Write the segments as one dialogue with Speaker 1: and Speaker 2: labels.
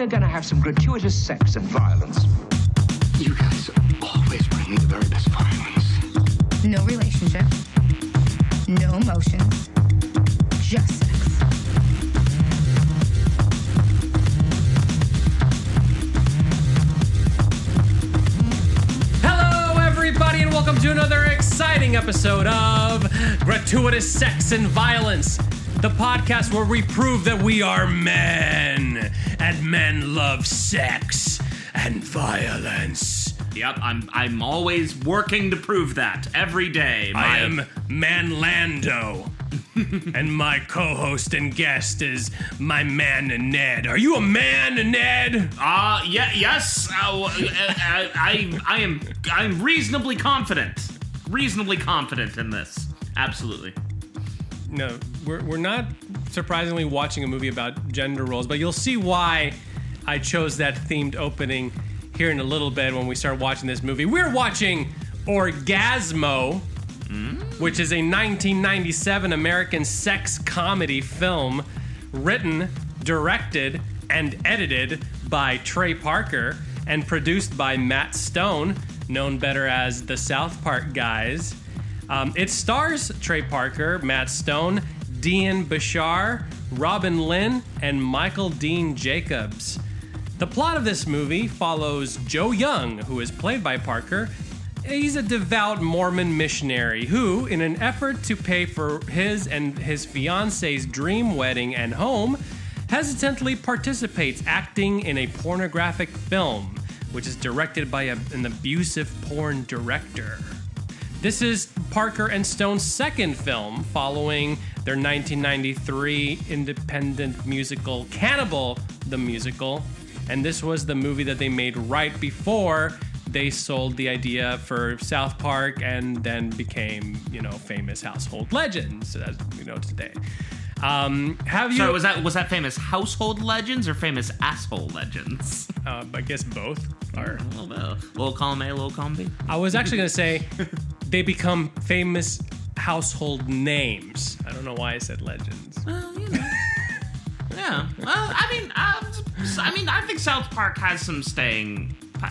Speaker 1: we're going to have some gratuitous sex and violence.
Speaker 2: You guys always bring me the very best violence.
Speaker 3: No relationship. No emotions. Just sex.
Speaker 4: Hello, everybody, and welcome to another exciting episode of Gratuitous Sex and Violence, the podcast where we prove that we are men, and men love sex and violence.
Speaker 5: Yep, I'm I'm always working to prove that every day.
Speaker 4: I am Man Lando. and my co-host and guest is my man Ned. Are you a man, Ned?
Speaker 5: Uh yeah, yes. Uh, uh, I, I I am I'm reasonably confident. Reasonably confident in this. Absolutely.
Speaker 4: No, we're, we're not surprisingly watching a movie about gender roles, but you'll see why I chose that themed opening here in a little bit when we start watching this movie. We're watching Orgasmo, which is a 1997 American sex comedy film written, directed, and edited by Trey Parker and produced by Matt Stone, known better as the South Park guys. Um, it stars Trey Parker, Matt Stone, Dian Bachar, Robyn Lynne, and Michael Dean Jacobs. The plot of this movie follows Joe Young, who is played by Parker. He's a devout Mormon missionary who, in an effort to pay for his and his fiance's dream wedding and home, hesitantly participates acting in a pornographic film, which is directed by a- an abusive porn director. This is Parker and Stone's second film following their 1993 independent musical Cannibal the Musical. And this was the movie that they made right before they sold the idea for South Park and then became, you know, famous household legends as we know today. Um, have you?
Speaker 5: So was that was that famous household legends or famous asshole legends?
Speaker 4: uh, I guess both are.
Speaker 5: A little bit. Little column A, little column B.
Speaker 4: I was actually going to say they become famous household names. I don't know why I said legends.
Speaker 5: Well, you know. yeah. Well, I mean, uh, I mean, I think South Park has some staying, uh,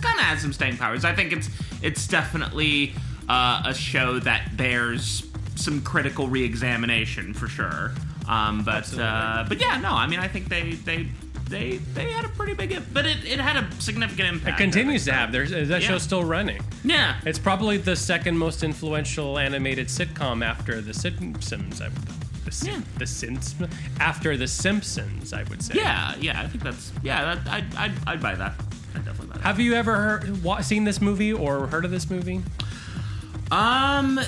Speaker 5: kind of has some staying powers. I think it's it's definitely uh, a show that bears some critical reexamination for sure. Um, but uh, but yeah, no, I mean, I think they they. They, they had a pretty big, but it, it had a significant impact.
Speaker 4: It continues to have. There's that
Speaker 5: Yeah.
Speaker 4: show's still running.
Speaker 5: Yeah,
Speaker 4: It's probably the second most influential animated sitcom after The Simpsons. I would, the, Sim-
Speaker 5: Yeah.
Speaker 4: the Simpsons after The Simpsons, I would say.
Speaker 5: yeah, yeah. I think that's yeah. That, I'd, I'd I'd buy that. I'd definitely buy that.
Speaker 4: Have you ever heard, wa- seen this movie or heard of this movie?
Speaker 5: Um,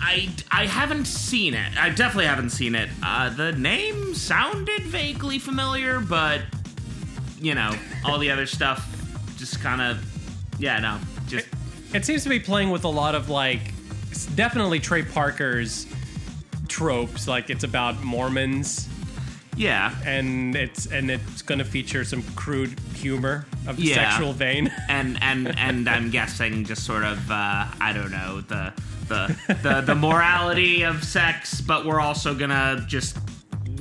Speaker 5: I I haven't seen it. I definitely haven't seen it. Uh, the name sounded vaguely familiar, but you know, all the other stuff just kind of yeah, no, just
Speaker 4: It seems to be playing with a lot of like, definitely Trey Parker's tropes. Like it's about Mormons,
Speaker 5: yeah.
Speaker 4: and it's and it's going to feature some crude humor of the
Speaker 5: Yeah.
Speaker 4: sexual vein.
Speaker 5: And and and I'm guessing just sort of uh, I don't know the the the the morality of sex, but we're also gonna just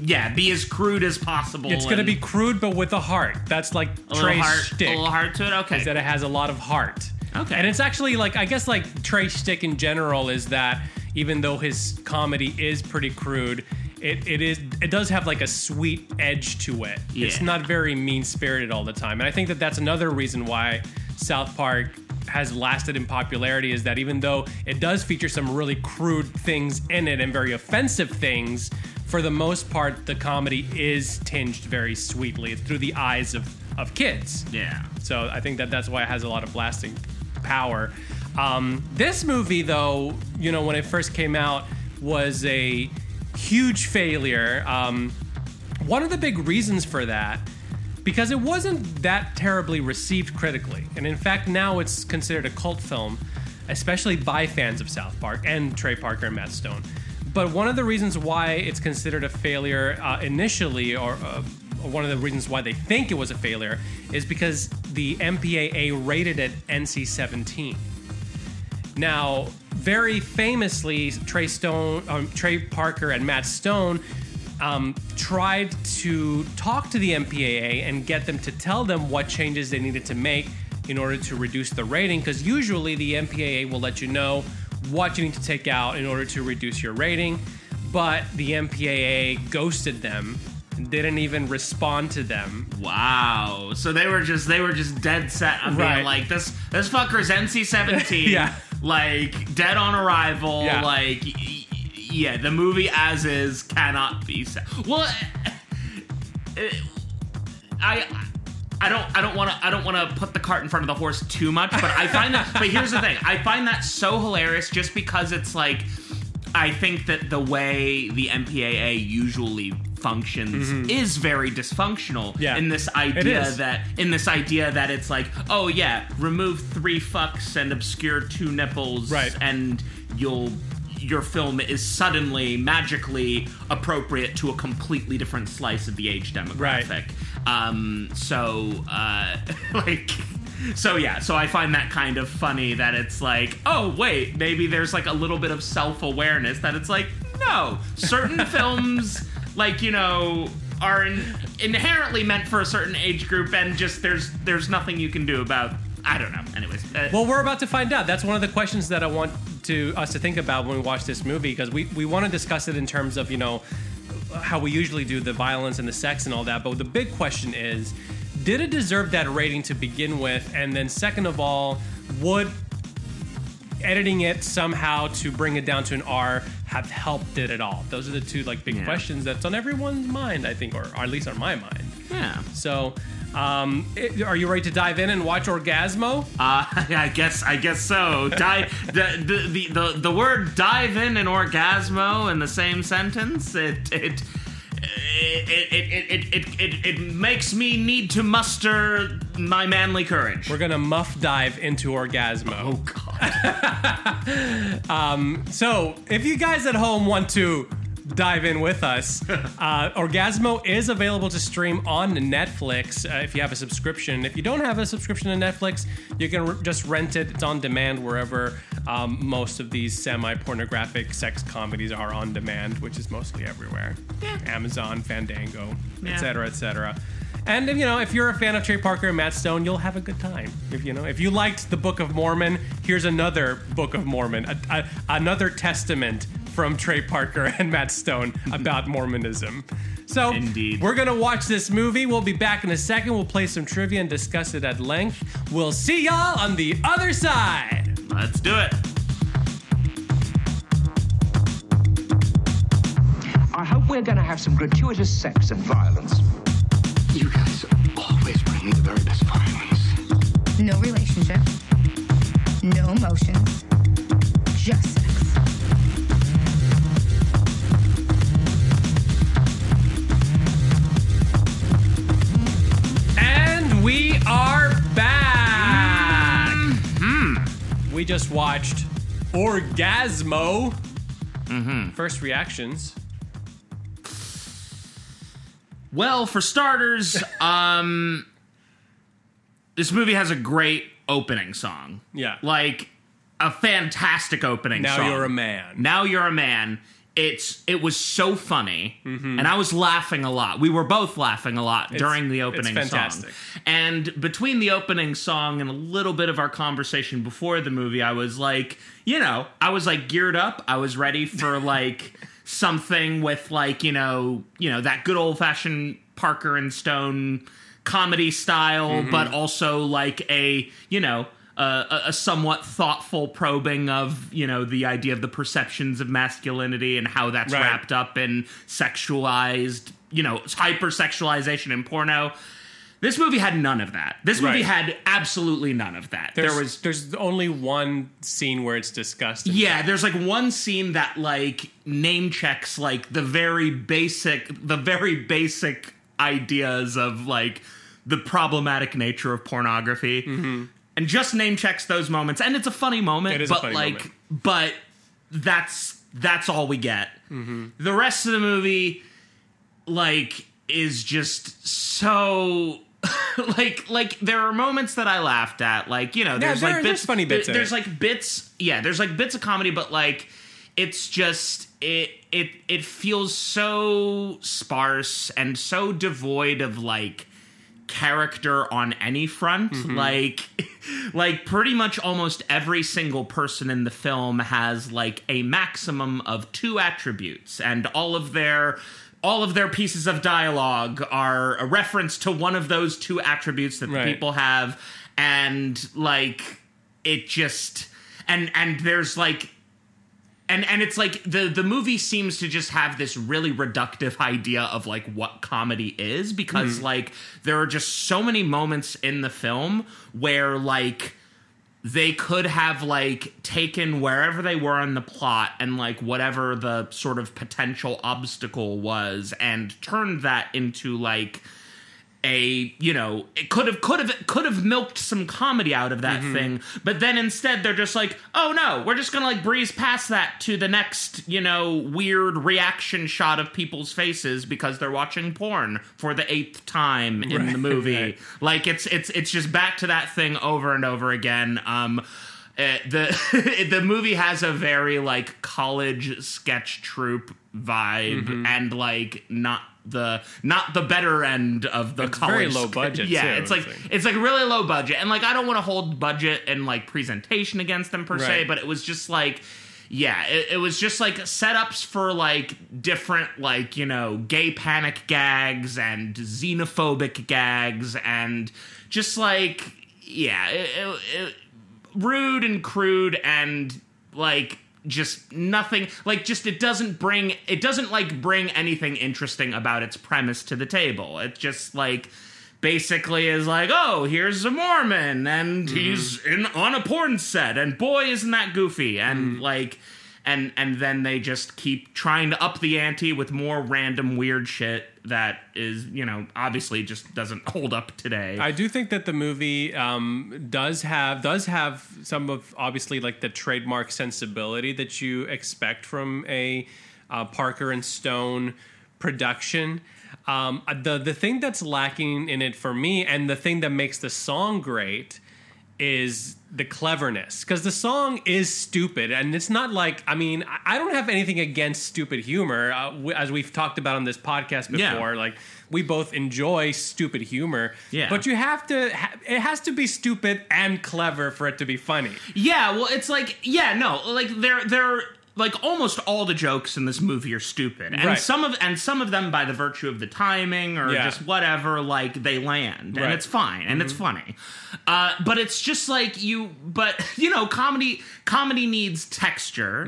Speaker 5: yeah be as crude as possible.
Speaker 4: It's going to be crude, but with a heart. That's like
Speaker 5: a
Speaker 4: Trey's
Speaker 5: heart,
Speaker 4: shtick.
Speaker 5: a little heart to it. Okay,
Speaker 4: is that it has a lot of heart.
Speaker 5: Okay.
Speaker 4: And it's actually like I guess like Trey Stick in general is that even though his comedy is pretty crude, it, it is it does have like a sweet edge to it. It's not very mean spirited all the time, and I think that that's another reason why South Park has lasted in popularity is that even though it does feature some really crude things in it and very offensive things, for the most part the comedy is tinged very sweetly It's through the eyes of of kids.
Speaker 5: yeah.
Speaker 4: So I think that that's why it has a lot of lasting power. Um, this movie, though, you know, when it first came out, was a huge failure. Um, one of the big reasons for that, because it wasn't that terribly received critically, and in fact now it's considered a cult film, especially by fans of South Park and Trey Parker and Matt Stone. But one of the reasons why it's considered a failure uh, initially, or uh, one of the reasons why they think it was a failure, is because the MPAA rated it NC 17. Now, very famously, Trey Stone, um, Trey Parker, and Matt Stone um, tried to talk to the MPAA and get them to tell them what changes they needed to make in order to reduce the rating. Because usually the MPAA will let you know what you need to take out in order to reduce your rating. But the MPAA ghosted them, didn't even respond to them.
Speaker 5: Wow. So they were just they were just dead set on
Speaker 4: Right.
Speaker 5: being like this this fucker's NC seventeen.
Speaker 4: Yeah.
Speaker 5: Like dead on arrival.
Speaker 4: Yeah.
Speaker 5: Like yeah, the movie as is cannot be set. Well, uh, uh, I. I don't. I don't want to. I don't want to put the cart in front of the horse too much. But I find that. but here's the thing. I find that so hilarious, just because it's like. I think that the way the MPAA usually functions is very dysfunctional.
Speaker 4: Mm-hmm. Yeah.
Speaker 5: In this idea that in this idea that it's like, oh yeah, remove three fucks and obscure two nipples,
Speaker 4: Right.
Speaker 5: and you'll your film is suddenly magically appropriate to a completely different slice of the age demographic. Um, so uh, like. So yeah, so I find that kind of funny that it's like, oh wait, maybe there's like a little bit of self-awareness that it's like, no, certain films like, you know, are in, inherently meant for a certain age group and just there's there's nothing you can do about I don't know. Anyways, uh,
Speaker 4: Well, we're about to find out. That's one of the questions that I want to us to think about when we watch this movie because we, we want to discuss it in terms of you know how we usually do the violence and the sex and all that. But the big question is, did it deserve that rating to begin with? And then second of all, would editing it somehow to bring it down to an R have helped it at all? Those are the two like big
Speaker 5: Yeah.
Speaker 4: questions that's on everyone's mind, I think, or, or at least on my mind.
Speaker 5: yeah.
Speaker 4: So. Um, it- are you ready to dive in and watch Orgasmo?
Speaker 5: Uh, I guess I guess so. Dive the, the the the the word dive in and orgasmo in the same sentence. It it. It it, it, it, it, it it makes me need to muster my manly courage.
Speaker 4: We're gonna muff dive into Orgasmo.
Speaker 5: oh God!
Speaker 4: um, So, if you guys at home want to dive in with us, uh, Orgasmo is available to stream on Netflix uh, if you have a subscription. If you don't have a subscription to Netflix, you can re- just rent it. It's on demand wherever um, most of these semi pornographic sex comedies are on demand, which is mostly everywhere Amazon, Fandango,
Speaker 5: Yeah.
Speaker 4: etc., etc. And you know, if you're a fan of Trey Parker and Matt Stone, you'll have a good time. If you know, if you liked the Book of Mormon, here's another Book of Mormon, a, a, another testament from Trey Parker and Matt Stone about Mormonism. So,
Speaker 5: Indeed.
Speaker 4: we're gonna watch this movie. We'll be back in a second. We'll play some trivia and discuss it at length. We'll see y'all on the other side.
Speaker 5: Let's do it.
Speaker 1: I hope we're going to have some gratuitous sex and violence.
Speaker 2: You guys always bring me the very best violence.
Speaker 3: No relationship. No emotions. Just sex.
Speaker 4: And we are back. Hmm. We just watched Orgasmo. Mm-hmm. First reactions.
Speaker 5: Well, for starters, um, this movie has a great opening song.
Speaker 4: Yeah.
Speaker 5: like a fantastic opening.
Speaker 4: Now
Speaker 5: song.
Speaker 4: you're a man.
Speaker 5: Now you're a man. It's it was so funny,
Speaker 4: Mm-hmm.
Speaker 5: and I was laughing a lot. We were both laughing a lot during the
Speaker 4: it's
Speaker 5: opening
Speaker 4: fantastic.
Speaker 5: song. And between the opening song and a little bit of our conversation before the movie, I was like, you know, I was like geared up. I was ready for like something with like you know, you know that good old fashioned Parker and Stone comedy style,
Speaker 4: Mm-hmm.
Speaker 5: but also like a you know a, a somewhat thoughtful probing of you know the idea of the perceptions of masculinity and how that's
Speaker 4: Right.
Speaker 5: wrapped up in sexualized you know hypersexualization in porno. This movie had none of that. This movie
Speaker 4: Right.
Speaker 5: had absolutely none of that.
Speaker 4: There's,
Speaker 5: there was
Speaker 4: there's only one scene where it's discussed.
Speaker 5: yeah, there's like one scene that like name checks like the very basic the very basic ideas of like the problematic nature of pornography. And just name checks those moments and it's a funny moment,
Speaker 4: Mm-hmm.
Speaker 5: But
Speaker 4: funny
Speaker 5: like
Speaker 4: moment.
Speaker 5: but that's that's all we get.
Speaker 4: Mm-hmm.
Speaker 5: The rest of the movie like is just so like like there are moments that I laughed at like you know there's
Speaker 4: there-
Speaker 5: like
Speaker 4: there's
Speaker 5: bits
Speaker 4: funny bits in
Speaker 5: there's like bits yeah there's like bits of comedy but like it's just it it it feels so sparse and so devoid of like character on any front. Mm-hmm. Like like pretty much almost every single person in the film has like a maximum of two attributes and all of their all of their pieces of dialogue are a reference to one of those two attributes that the
Speaker 4: Right.
Speaker 5: people have and like it just and and there's like and and it's like the the movie seems to just have this really reductive idea of like what comedy is because hmm. like there are just so many moments in the film where like they could have like taken wherever they were in the plot and like whatever the sort of potential obstacle was and turned that into like a you know it could have could have could have milked some comedy out of that thing but then instead they're just like oh no we're just gonna like breeze past that to the next you know weird reaction shot of people's faces because they're watching porn for the eighth time in the movie
Speaker 4: right.
Speaker 5: like it's it's it's just back to that thing over and over again um uh, the the movie has a very like college sketch troupe vibe
Speaker 4: Mm-hmm.
Speaker 5: and like not the not the better end of the
Speaker 4: It's
Speaker 5: college
Speaker 4: very low budget,
Speaker 5: yeah
Speaker 4: too,
Speaker 5: it's like
Speaker 4: it's like-
Speaker 5: really low budget and like i don't want to hold budget and like presentation against them per se but it was just like yeah it, it was just like setups for like different like you know gay panic gags and xenophobic gags and just like yeah it, it, rude and crude and like just nothing like just it doesn't bring it doesn't like bring anything interesting about its premise to the table. It just like basically is like oh here's a mormon and mm-hmm. he's in on a porn set and boy isn't that goofy and mm-hmm. like and and then they just keep trying to up the ante with more random weird shit that is you know obviously just doesn't hold up today
Speaker 4: I do think that the movie um, does have does have some of obviously like the trademark sensibility that you expect from a uh, Parker and Stone production. Um, the the thing that's lacking in it for me, and the thing that makes the song great, is the cleverness because the song is stupid and it's not like i mean I- don't have anything against stupid humor uh, w- as we've talked about on this podcast before
Speaker 5: Yeah.
Speaker 4: like we both enjoy stupid humor
Speaker 5: Yeah.
Speaker 4: but you have to ha- it has to be stupid and clever for it to be funny
Speaker 5: Yeah, well, it's like yeah, no, like they're they're like almost all the jokes in this movie are stupid, and
Speaker 4: Right.
Speaker 5: some of and some of them by the virtue of the timing or
Speaker 4: Yeah.
Speaker 5: just whatever, like they land,
Speaker 4: Right.
Speaker 5: and it's fine and it's funny. Uh, but it's just like you, but you know, comedy comedy needs texture.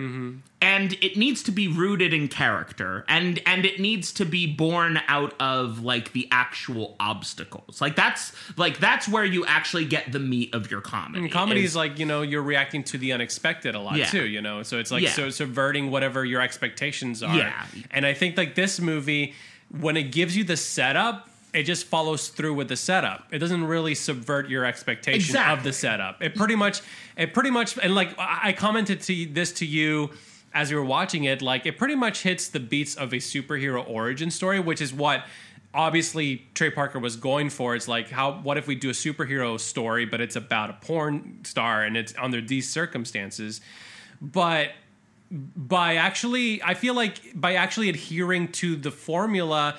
Speaker 5: And it needs to be rooted in character, and and it needs to be born out of like the actual obstacles. Like that's like that's where you actually get the meat of your comedy.
Speaker 4: and comedy
Speaker 5: is-
Speaker 4: like you know you're reacting to the unexpected a lot
Speaker 5: Yeah.
Speaker 4: too you know so it's like
Speaker 5: Yeah.
Speaker 4: so subverting whatever your expectations are
Speaker 5: Yeah.
Speaker 4: and i think like this movie when it gives you the setup it just follows through with the setup it doesn't really subvert your expectation of the setup it pretty much it pretty much and like i I commented to this to you as we were watching it like it pretty much hits the beats of a superhero origin story which is what obviously Trey Parker was going for. It's like how what if we do a superhero story, but it's about a porn star and it's under these circumstances. But by actually, I feel like by actually adhering to the formula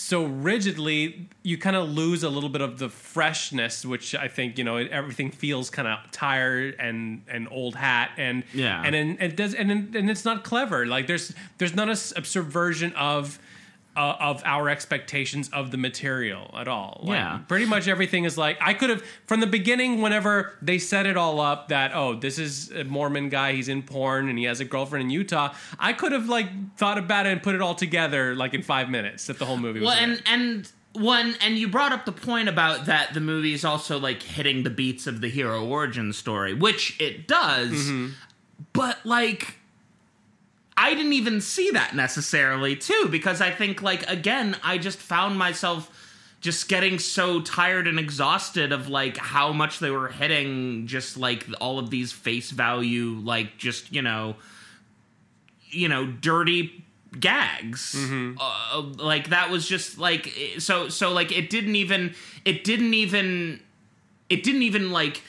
Speaker 4: so rigidly, you kind of lose a little bit of the freshness, which I think you know everything feels kind of tired and and old hat and
Speaker 5: Yeah.
Speaker 4: and and it does and and it's not clever. Like there's there's not a subversion of uh, of our expectations of the material at all. Like,
Speaker 5: Yeah.
Speaker 4: pretty much everything is like I could have from the beginning. Whenever they set it all up that oh this is a Mormon guy, he's in porn and he has a girlfriend in Utah. I could have like thought about it and put it all together like in five minutes. That the whole movie was.
Speaker 5: well, and and one and you brought up the point about that the movie is also like hitting the beats of the hero origin story, which it does,
Speaker 4: Mm-hmm.
Speaker 5: but like. I didn't even see that necessarily too because I think like again I just found myself just getting so tired and exhausted of like how much they were hitting just like all of these face value like just you know you know dirty gags. Uh, like that was just like so so like it didn't even it didn't even it didn't even like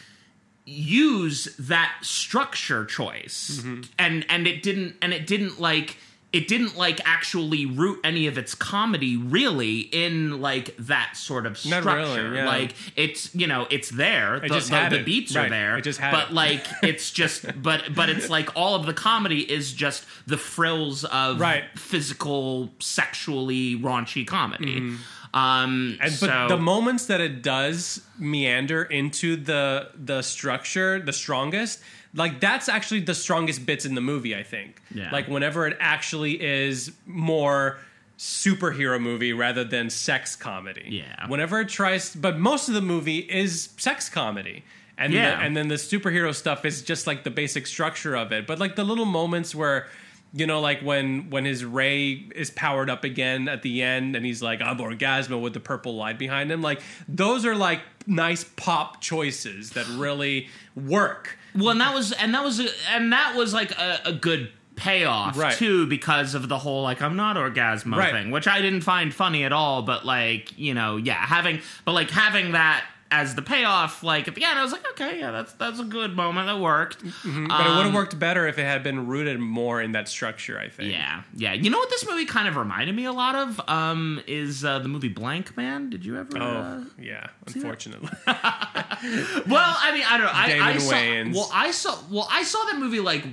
Speaker 5: use that structure choice mm-hmm. and and it didn't and it didn't like it didn't like actually root any of its comedy really in like that sort of structure.
Speaker 4: really, yeah.
Speaker 5: Like it's you know it's there. the,
Speaker 4: just
Speaker 5: the- the beats are there.
Speaker 4: It just had
Speaker 5: but
Speaker 4: it.
Speaker 5: like it's just but but it's like all of the comedy is just the frills of
Speaker 4: Right.
Speaker 5: physical, sexually raunchy comedy. Mm-hmm. Um,
Speaker 4: And
Speaker 5: so
Speaker 4: but the moments that it does meander into the the structure, the strongest, like that's actually the strongest bits in the movie. I think.
Speaker 5: Yeah.
Speaker 4: Like whenever it actually is more superhero movie rather than sex comedy.
Speaker 5: Yeah.
Speaker 4: Whenever it tries, but most of the movie is sex comedy. And
Speaker 5: Yeah.
Speaker 4: the, and then the superhero stuff is just like the basic structure of it. But like the little moments where you know, like when when his ray is powered up again at the end, and he's like, "I'm orgasmo" with the purple light behind him. Like those are like nice pop choices that really work.
Speaker 5: Well, and that was and that was and that was like a, a good payoff
Speaker 4: Right.
Speaker 5: too because of the whole like I'm not orgasmo
Speaker 4: Right.
Speaker 5: thing, which I didn't find funny at all. But like you know, yeah, having but like having that as the payoff, like at the end, I was like, okay, yeah, that's that's a good moment that worked.
Speaker 4: But it would
Speaker 5: Um,
Speaker 4: have worked better if it had been rooted more in that structure. I think.
Speaker 5: Yeah, yeah. You know what this movie kind of reminded me a lot of um, is uh, the movie Blankman. Did you ever?
Speaker 4: Oh
Speaker 5: uh,
Speaker 4: yeah. Unfortunately.
Speaker 5: Well, I mean, I don't know. I, I saw.
Speaker 4: Wayans.
Speaker 5: Well, I saw. Well, I saw that movie like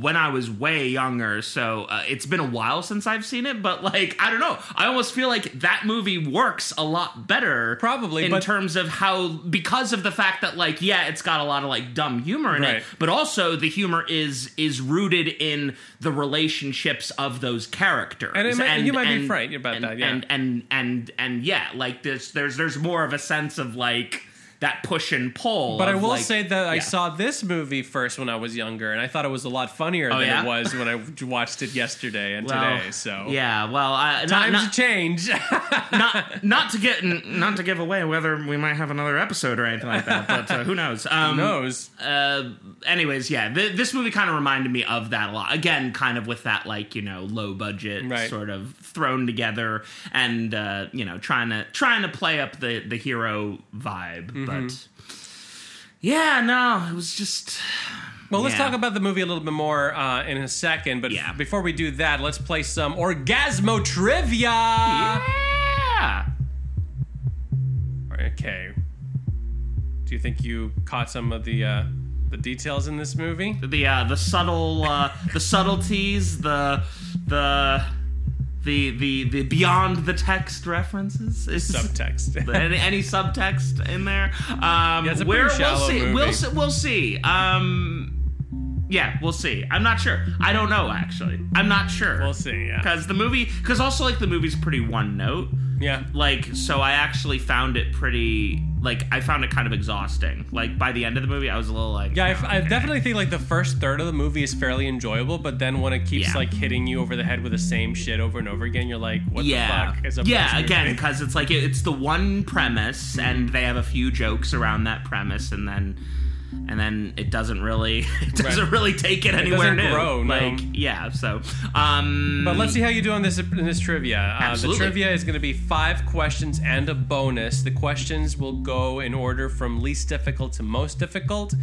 Speaker 5: when I was way younger, so uh, it's been a while since I've seen it. But like, I don't know. I almost feel like that movie works a lot better,
Speaker 4: Probably,
Speaker 5: in
Speaker 4: but-
Speaker 5: terms of how because of the fact that like, yeah, it's got a lot of like dumb humor in
Speaker 4: Right.
Speaker 5: it, but also the humor is is rooted in the relationships of those characters.
Speaker 4: And it might- you might be right about
Speaker 5: and-
Speaker 4: that, yeah.
Speaker 5: and and and and yeah, like there's there's there's more of a sense of like that push and pull.
Speaker 4: But I will
Speaker 5: like-
Speaker 4: say that I saw this movie first when I was younger, and I thought it was a lot funnier
Speaker 5: Oh,
Speaker 4: than
Speaker 5: yeah?
Speaker 4: it was when I watched it yesterday and
Speaker 5: Well,
Speaker 4: today. So
Speaker 5: yeah, well, uh, not,
Speaker 4: times
Speaker 5: not,
Speaker 4: change.
Speaker 5: not not to get not to give away whether we might have another episode or anything like that, but uh, who knows? Um,
Speaker 4: Who knows?
Speaker 5: Uh, anyways, yeah, th- this movie kind of reminded me of that a lot. Again, kind of with that like you know low budget
Speaker 4: Right.
Speaker 5: sort of thrown together and uh, you know trying to trying to play up the the hero vibe,
Speaker 4: Mm-hmm.
Speaker 5: but. Yeah, no, it was just
Speaker 4: Well, let's
Speaker 5: Yeah.
Speaker 4: talk about the movie a little bit more uh, in a second. But
Speaker 5: Yeah.
Speaker 4: before we do that, let's play some Orgasmo trivia.
Speaker 5: yeah.
Speaker 4: Okay. Do you think you caught some of the uh, the details in this movie?
Speaker 5: the uh, the subtle uh, the subtleties, the the the the the beyond the text references. Is-
Speaker 4: Subtext.
Speaker 5: any, any subtext in there? Um,
Speaker 4: Yeah, it's a
Speaker 5: where
Speaker 4: pretty shallow
Speaker 5: we'll see.
Speaker 4: movie.
Speaker 5: We'll see. We'll see. Um, yeah, we'll see. I'm not sure. I don't know actually. I'm not sure.
Speaker 4: We'll see. Yeah.
Speaker 5: Because the movie, because also like the movie's pretty one note.
Speaker 4: Yeah.
Speaker 5: Like, so I actually found it pretty. Like, I found it kind of exhausting. Like by the end of the movie, I was a little like,
Speaker 4: Yeah, I,
Speaker 5: "Oh,
Speaker 4: I
Speaker 5: okay."
Speaker 4: definitely think like the first third of the movie is fairly enjoyable, but then when it keeps
Speaker 5: Yeah.
Speaker 4: like hitting you over the head with the same shit over and over again, you're like, what
Speaker 5: yeah,
Speaker 4: the fuck is up
Speaker 5: yeah. Again, because it's like it, it's the one premise, and they have a few jokes around that premise, and then and then it doesn't really it doesn't
Speaker 4: Right.
Speaker 5: really take it anywhere
Speaker 4: doesn't
Speaker 5: new.
Speaker 4: grow, no.
Speaker 5: Like yeah, so um,
Speaker 4: But let's see how you do on this in this trivia. Uh, the trivia is going to be five questions and a bonus. The questions will go in order from least difficult to most difficult,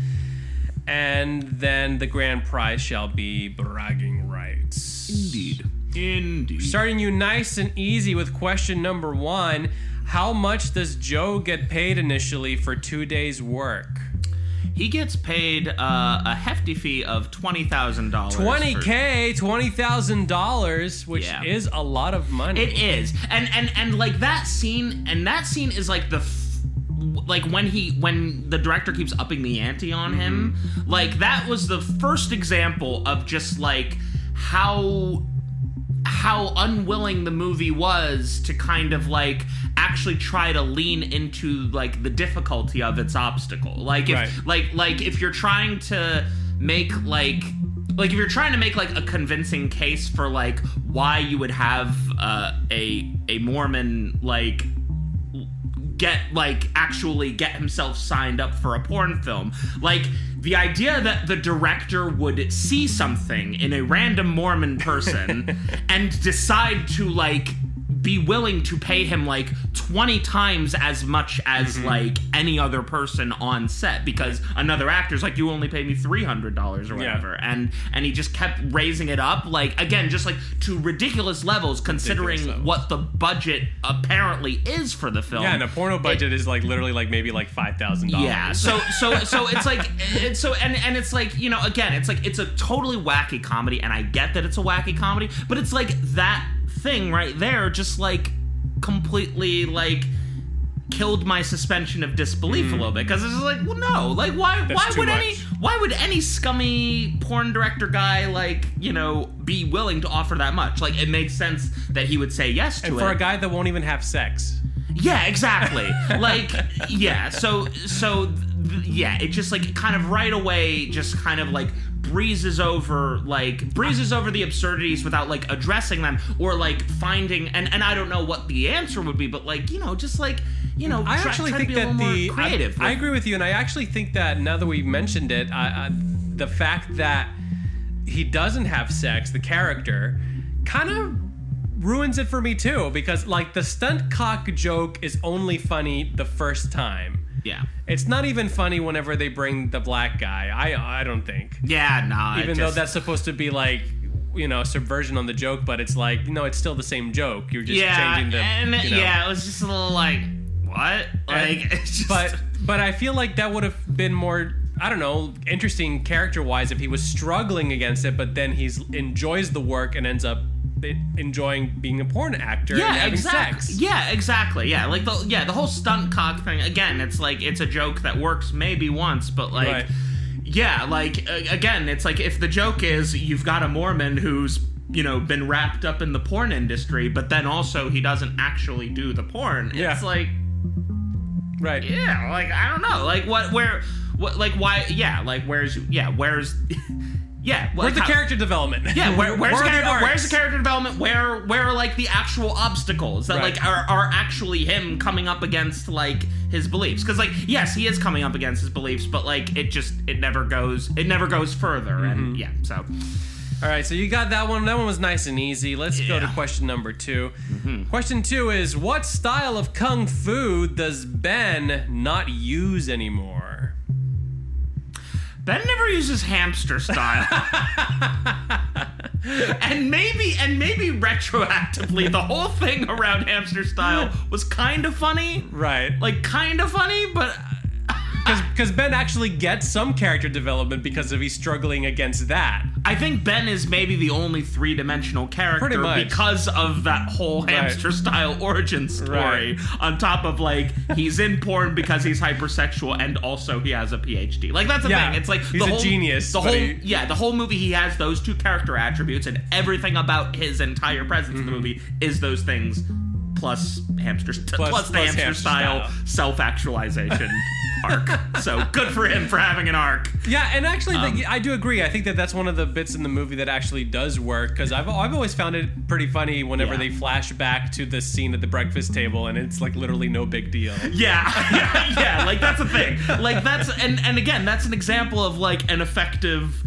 Speaker 4: and then the grand prize shall be bragging rights.
Speaker 5: indeed, indeed.
Speaker 4: Starting you nice and easy with question number one. How much does Joe get paid initially for two days' work?
Speaker 5: He gets paid uh, a hefty fee of twenty thousand dollars.
Speaker 4: 20K, $20,000, which
Speaker 5: Yeah.
Speaker 4: is a lot of money.
Speaker 5: It is, and and and like that scene, and that scene is like the. F- like when he when the director keeps upping the ante on him like that was the first example of just like how how unwilling the movie was to kind of like actually try to lean into like the difficulty of its obstacle like if
Speaker 4: Right.
Speaker 5: like like if you're trying to make like like if you're trying to make like a convincing case for like why you would have uh, a a Mormon like get like actually get himself signed up for a porn film. Like the idea that the director would see something in a random mormon person and decide to like be willing to pay him like 20 times as much as
Speaker 4: Mm-hmm.
Speaker 5: like any other person on set because another actor's like you only pay me $300 or whatever and and he just kept raising it up like again just like to ridiculous levels considering
Speaker 4: Ridiculous levels.
Speaker 5: what the budget apparently is for the film
Speaker 4: Yeah, and a porno budget is like literally like maybe like five thousand dollars.
Speaker 5: yeah. So so so it's like it's so and and it's like you know again it's like it's a totally wacky comedy and I get that it's a wacky comedy but it's like that thing right there just like completely like killed my suspension of disbelief a little bit because it's like well no like why
Speaker 4: Mm. That's
Speaker 5: why would any why would any scummy porn director guy like you know be willing to offer that much like it makes sense that he would say yes to
Speaker 4: and
Speaker 5: it
Speaker 4: for a guy that won't even have sex.
Speaker 5: yeah, exactly. like, yeah. So, so, yeah. It just like kind of right away, just kind of like breezes over, like breezes over the absurdities without like addressing them or like finding. And and I don't know what the answer would be, but like you know, just like you know,
Speaker 4: I
Speaker 5: try-
Speaker 4: actually
Speaker 5: try
Speaker 4: think that the
Speaker 5: creative.
Speaker 4: I, I agree with you, and I actually think that now that we've mentioned it, I, I, the fact that he doesn't have sex, the character, kind of ruins it for me too. Because like the stunt cock joke is only funny the first time.
Speaker 5: Yeah.
Speaker 4: It's not even funny whenever they bring the black guy. I I don't think.
Speaker 5: Yeah. No. it
Speaker 4: Even though that's supposed to be like you know subversion on the joke, but it's like no, it's still the same joke. You're just
Speaker 5: yeah,
Speaker 4: changing the
Speaker 5: and
Speaker 4: you know.
Speaker 5: yeah, it was just a little like what, like,
Speaker 4: And-
Speaker 5: it's just,
Speaker 4: but but I feel like that would have been more I don't know interesting character wise if he was struggling against it, but then he's enjoys the work and ends up enjoying being a porn actor and
Speaker 5: yeah,
Speaker 4: having
Speaker 5: exactly.
Speaker 4: sex.
Speaker 5: Yeah, exactly. Yeah, like the yeah the whole stunt cock thing. Again, it's like it's a joke that works maybe once, but like.
Speaker 4: Right.
Speaker 5: Yeah, like again, it's like if the joke is you've got a Mormon who's you know been wrapped up in the porn industry, but then also he doesn't actually do the porn.
Speaker 4: Yeah.
Speaker 5: It's like
Speaker 4: Right.
Speaker 5: yeah, like I don't know, like what where what like why yeah, like where's yeah where's yeah like
Speaker 4: Where's the
Speaker 5: how-
Speaker 4: character development?
Speaker 5: yeah, where, where's,
Speaker 4: Where
Speaker 5: the character, where's the character development? Where where are like the actual obstacles that
Speaker 4: Right.
Speaker 5: like are, are actually him coming up against like his beliefs? Because like yes, he is coming up against his beliefs, but like it just it never goes it never goes further.
Speaker 4: Mm-hmm.
Speaker 5: And yeah, so
Speaker 4: All right, so you got that one. That one was nice and easy. Let's go to
Speaker 5: Mm-hmm.
Speaker 4: question number 2 Question two is What style of kung fu does Ben not use anymore?
Speaker 5: Ben never uses hamster style. and maybe and maybe retroactively the whole thing around hamster style was kind of funny.
Speaker 4: Right.
Speaker 5: Like kind of funny, but
Speaker 4: Because Ben actually gets some character development because of he's struggling against that.
Speaker 5: I think Ben is maybe the only three dimensional character because of that whole hamster style origin story. On top of like he's in porn because he's hypersexual and also he has a PhD. Like that's the
Speaker 4: Yeah,
Speaker 5: thing. It's like
Speaker 4: he's
Speaker 5: the
Speaker 4: a
Speaker 5: whole,
Speaker 4: genius,
Speaker 5: The whole
Speaker 4: he-
Speaker 5: yeah, the whole movie he has those two character attributes and everything about his entire presence
Speaker 4: Mm-hmm.
Speaker 5: in the movie is those things. Plus hamster, st-
Speaker 4: Plus-
Speaker 5: plus, the
Speaker 4: plus
Speaker 5: hamster,
Speaker 4: hamster
Speaker 5: style,
Speaker 4: style.
Speaker 5: self-actualization arc. So good for him for having an arc.
Speaker 4: Yeah, and actually,
Speaker 5: Um,
Speaker 4: the, I do agree. I think that that's one of the bits in the movie that actually does work because I've I've always found it pretty funny whenever
Speaker 5: Yeah.
Speaker 4: they flash back to the scene at the breakfast table, and it's like literally no big deal.
Speaker 5: Yeah, yeah, yeah. Like that's a thing. Like that's and and again, that's an example of like an effective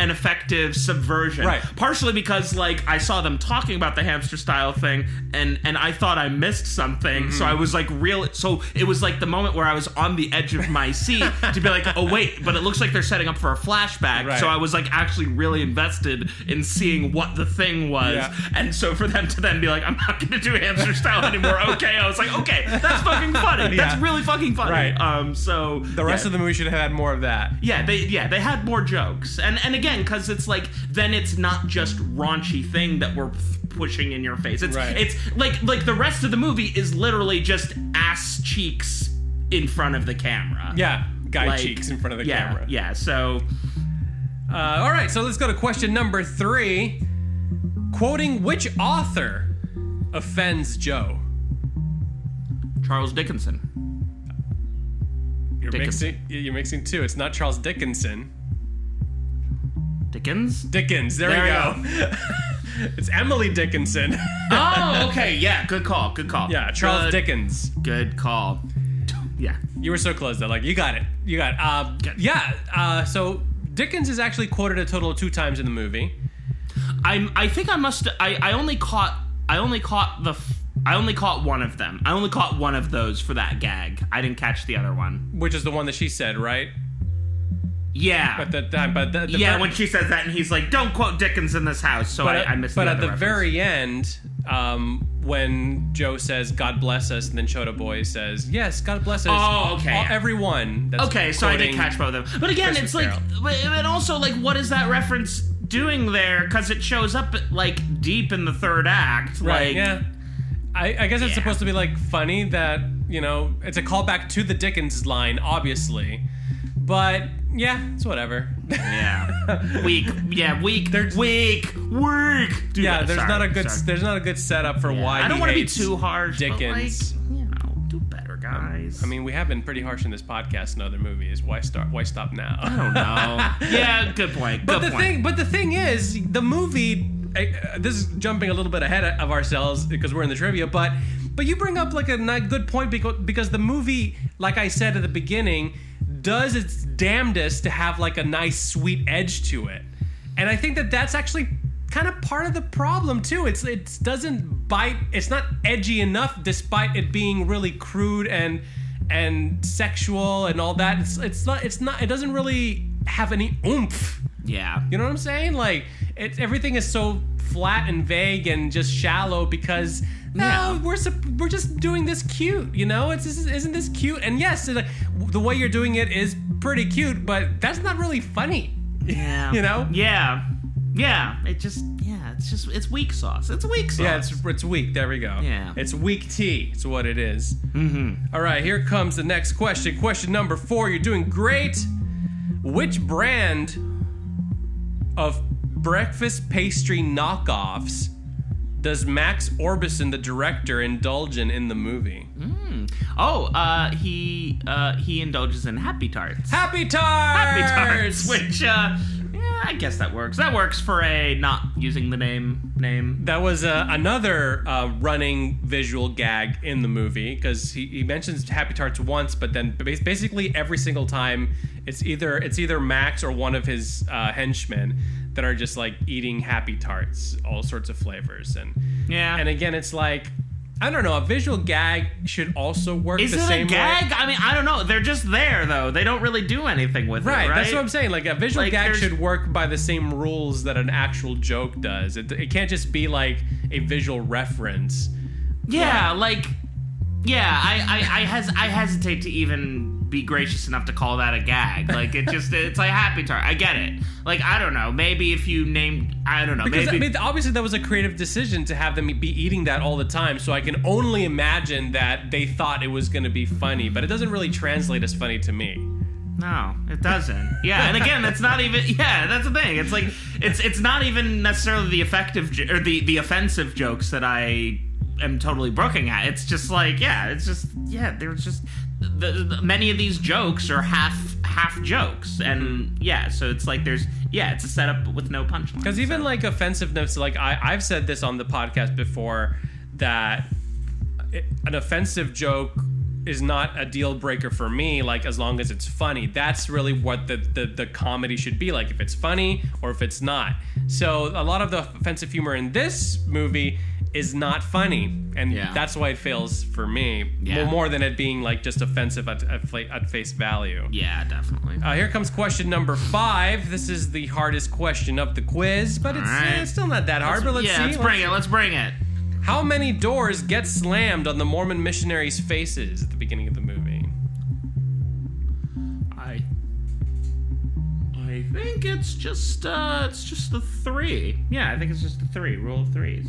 Speaker 5: an effective subversion.
Speaker 4: Right.
Speaker 5: Partially because like I saw them talking about the hamster style thing and and I thought I missed something.
Speaker 4: Mm-hmm.
Speaker 5: So I was like real so it was like the moment where I was on the edge of my seat to be like, "Oh wait, but it looks like they're setting up for a flashback."
Speaker 4: Right.
Speaker 5: So I was like actually really invested in seeing what the thing was.
Speaker 4: Yeah.
Speaker 5: And so for them to then be like, "I'm not going to do hamster style anymore." Okay. I was like, "Okay, that's fucking funny.
Speaker 4: Yeah.
Speaker 5: That's really fucking funny."
Speaker 4: Right.
Speaker 5: Um so
Speaker 4: The rest of the movie should have had more of that.
Speaker 5: yeah, they yeah they had more jokes, and and again because it's like then it's not just raunchy thing that we're pushing in your face. It's
Speaker 4: Right.
Speaker 5: it's like like the rest of the movie is literally just ass cheeks in front of the camera.
Speaker 4: Yeah, guy
Speaker 5: Like,
Speaker 4: cheeks in front of the
Speaker 5: yeah,
Speaker 4: camera.
Speaker 5: Yeah, so
Speaker 4: Uh, all right, so let's go to question number three. Quoting which author offends Joe?
Speaker 5: Charles Dickinson.
Speaker 4: You're
Speaker 5: Dickinson.
Speaker 4: mixing. You're mixing two. It's not Charles Dickinson.
Speaker 5: Dickens?
Speaker 4: Dickens. There,
Speaker 5: There
Speaker 4: we
Speaker 5: we
Speaker 4: go. it's Emily Dickinson.
Speaker 5: oh, okay, yeah, good call, good call.
Speaker 4: yeah, Charles
Speaker 5: good,
Speaker 4: Dickens.
Speaker 5: Good call. Yeah.
Speaker 4: You were so close though. Like you got it. You got it. Uh, yeah. Uh, so Dickens is actually quoted a total of two times in the movie.
Speaker 5: I'm. I think I must. I. I only caught. I only caught the f- I only caught one of them. I only caught one of those for that gag. I didn't catch the other one.
Speaker 4: which is the one that she said, right?
Speaker 5: Yeah.
Speaker 4: but that time, but the, the
Speaker 5: yeah, when she says that, and he's like, "Don't quote Dickens in this house." So
Speaker 4: but,
Speaker 5: I, I missed.
Speaker 4: but
Speaker 5: the
Speaker 4: at the
Speaker 5: reference.
Speaker 4: very end, um, when Joe says "God bless us," and then Choda Boy says, "Yes, God bless us."
Speaker 5: Oh, okay.
Speaker 4: All- everyone.
Speaker 5: Okay, so I did
Speaker 4: quoting-
Speaker 5: catch both of them. But again,
Speaker 4: Christmas
Speaker 5: it's like,
Speaker 4: Carol.
Speaker 5: and also like, what is that reference doing there? Because it shows up like deep in the third act.
Speaker 4: Right?
Speaker 5: Like,
Speaker 4: yeah. I, I guess it's
Speaker 5: Yeah.
Speaker 4: supposed to be like funny that you know it's a callback to the Dickens line, obviously, but yeah, it's whatever.
Speaker 5: yeah, weak. Yeah, weak.
Speaker 4: There's-
Speaker 5: weak. Weak. Dude,
Speaker 4: yeah, there's
Speaker 5: sorry,
Speaker 4: not a good
Speaker 5: sorry.
Speaker 4: there's not a good setup for why
Speaker 5: I don't want to be too harsh.
Speaker 4: Dickens.
Speaker 5: But like, you know, do better, guys.
Speaker 4: I mean, we have been pretty harsh in this podcast and other movies. Why start? Why stop now?
Speaker 5: I don't know. yeah, good point.
Speaker 4: But the
Speaker 5: point.
Speaker 4: thing, but the thing is, the movie. Uh, this is jumping a little bit ahead of ourselves because we're in the trivia, but but you bring up like a good point because because the movie, like I said at the beginning, does its damnedest to have like a nice sweet edge to it, and I think that that's actually kind of part of the problem too. It's it doesn't bite. It's not edgy enough, despite it being really crude and and sexual and all that. It's it's not it's not. It doesn't really have any oomph.
Speaker 5: yeah.
Speaker 4: You know what I'm saying? Like it, everything is so flat and vague and just shallow because no,
Speaker 5: Yeah.
Speaker 4: we're we're just doing this cute. You know, it's is, isn't this cute? And yes, like, the way you're doing it is pretty cute, but that's not really funny.
Speaker 5: Yeah.
Speaker 4: You know?
Speaker 5: Yeah. Yeah. It just. Yeah. It's just. It's weak sauce. It's weak sauce.
Speaker 4: Yeah, it's it's weak. There we go.
Speaker 5: Yeah.
Speaker 4: it's weak tea. It's what it is. Mm-hmm. All right, here comes the next question. Question number four. You're doing great. Which brand of breakfast pastry knockoffs does Max Orbison, the director, indulge in in the movie?
Speaker 5: Oh, uh, he uh, he indulges in Happy Tarts.
Speaker 4: Happy Tarts.
Speaker 5: Happy Tarts, which uh, yeah, I guess that works. That works for a not using the name name.
Speaker 4: That was uh, another uh, running visual gag in the movie because he, he mentions Happy Tarts once, but then basically every single time it's either it's either Max or one of his uh, henchmen that are just like eating Happy Tarts, all sorts of flavors, and
Speaker 5: Yeah.
Speaker 4: and again it's like I don't know, a visual gag should also work
Speaker 5: Is
Speaker 4: the
Speaker 5: it
Speaker 4: same
Speaker 5: a gag?
Speaker 4: way.
Speaker 5: I mean, I don't know. They're just there though. They don't really do anything with
Speaker 4: Right,
Speaker 5: it. Right.
Speaker 4: that's what I'm saying. Like a visual
Speaker 5: Like,
Speaker 4: gag
Speaker 5: there's-
Speaker 4: should work by the same rules that an actual joke does. It, it can't just be like a visual reference.
Speaker 5: Yeah, like yeah, I I I, hes- I hesitate to even be gracious enough to call that a gag. Like it just it's like happy tart. I get it. Like I don't know. Maybe if you named I don't know.
Speaker 4: Because
Speaker 5: maybe
Speaker 4: I mean, obviously that was a creative decision to have them be eating that all the time. So I can only imagine that they thought it was going to be funny, but it doesn't really translate as funny to me.
Speaker 5: No, it doesn't. Yeah, and again, that's not even. Yeah, that's the thing. It's like it's it's not even necessarily the effective jo- or the the offensive jokes that I am totally brooking at. It's just like yeah, it's just yeah. There's just the, the- many of these jokes are half half jokes, and yeah, so it's like there's yeah, it's a setup with no punchline.
Speaker 4: Because even
Speaker 5: so.
Speaker 4: like offensiveness, like I, I've said this on the podcast before that it, an offensive joke is not a deal breaker for me. Like as long as it's funny, that's really what the, the the comedy should be like. If it's funny or if it's not. So a lot of the offensive humor in this movie is not funny, and
Speaker 5: Yeah.
Speaker 4: that's why it fails for me.
Speaker 5: Yeah.
Speaker 4: More, more than it being like just offensive at, at, at face value.
Speaker 5: yeah, definitely.
Speaker 4: Uh, here comes question number five. This is the hardest question of the quiz, but it's,
Speaker 5: right.
Speaker 4: uh, it's still not that hard. But let's
Speaker 5: yeah,
Speaker 4: see.
Speaker 5: let's bring it. Let's bring it.
Speaker 4: How many doors get slammed on the Mormon missionaries' faces at the beginning of the movie?
Speaker 5: I I think it's just uh it's just the three. Yeah, I think it's just the three. Rule of threes.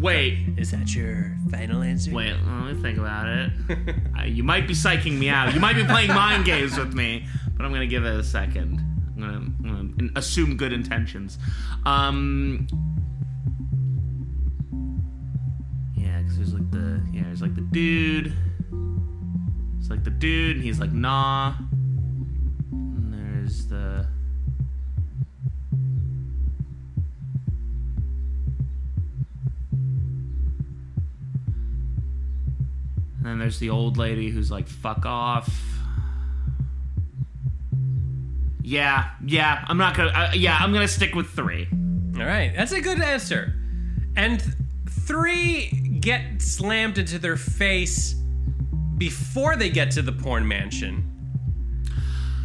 Speaker 5: Wait,
Speaker 4: Is that your final answer?
Speaker 5: wait, let me think about it. uh, you might be psyching me out. You might be playing mind games with me, but I'm gonna give it a second. I'm gonna, assume good intentions. Um, yeah, because there's like the yeah, there's like the dude. It's like the dude, and he's like nah. And there's the And then there's the old lady who's like, fuck off. Yeah, yeah, I'm not gonna, uh, yeah, I'm gonna stick with three.
Speaker 4: All right, that's a good answer. And th- three get slammed into their face before they get to the porn mansion.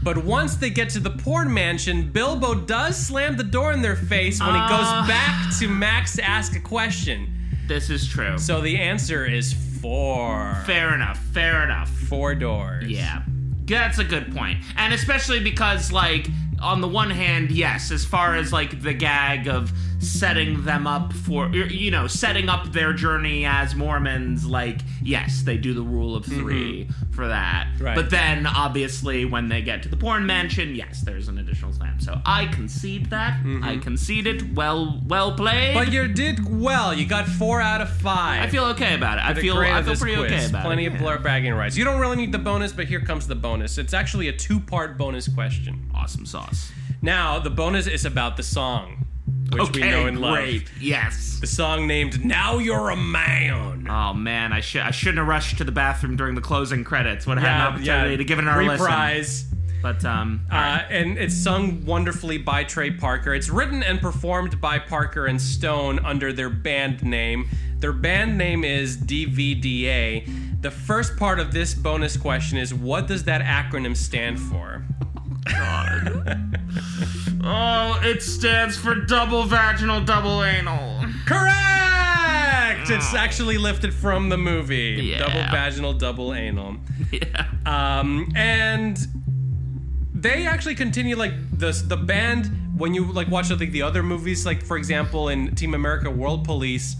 Speaker 4: But once they get to the porn mansion, Bilbo does slam the door in their face when he
Speaker 5: Ah.
Speaker 4: goes back to Max to ask a question.
Speaker 5: This is true.
Speaker 4: So the answer is four.
Speaker 5: fair enough. Fair enough.
Speaker 4: Four doors.
Speaker 5: Yeah. That's a good point. And especially because, like, on the one hand, yes, as far as, like, the gag of setting them up for, you know, setting up their journey as Mormons, like, yes, they do the rule of 3 for that.
Speaker 4: Mm-hmm. Right.
Speaker 5: But then, obviously, when they get to the porn mansion, yes, there's an additional slam. So I concede that. I concede it. Well, well played.
Speaker 4: Mm-hmm. But you did well. You got four out of five.
Speaker 5: I feel okay about it. I feel, I feel pretty
Speaker 4: quiz.
Speaker 5: okay about
Speaker 4: Plenty
Speaker 5: it.
Speaker 4: of
Speaker 5: yeah.
Speaker 4: blur bagging rights. You don't really need the bonus, but here comes the bonus. It's actually a two-part bonus question.
Speaker 5: Awesome sauce.
Speaker 4: Now, the bonus is about the song, which
Speaker 5: okay,
Speaker 4: we know and
Speaker 5: great.
Speaker 4: love.
Speaker 5: Yes.
Speaker 4: The song named "Now You're a Man."
Speaker 5: Oh man, I should I shouldn't have rushed to the bathroom during the closing credits. Would have had an opportunity to give it our listen.
Speaker 4: reprise.
Speaker 5: But um, all
Speaker 4: Uh,
Speaker 5: right.
Speaker 4: and it's sung wonderfully by Trey Parker. It's written and performed by Parker and Stone under their band name. Their band name is DVDA. The first part of this bonus question is what does that acronym stand for?
Speaker 5: oh, it stands for double vaginal, double anal.
Speaker 4: Correct! It's actually lifted from the movie.
Speaker 5: Yeah.
Speaker 4: Double vaginal, double anal.
Speaker 5: Yeah.
Speaker 4: Um, and they actually continue like the the band when you like watch like the other movies, like for example in Team America: World Police,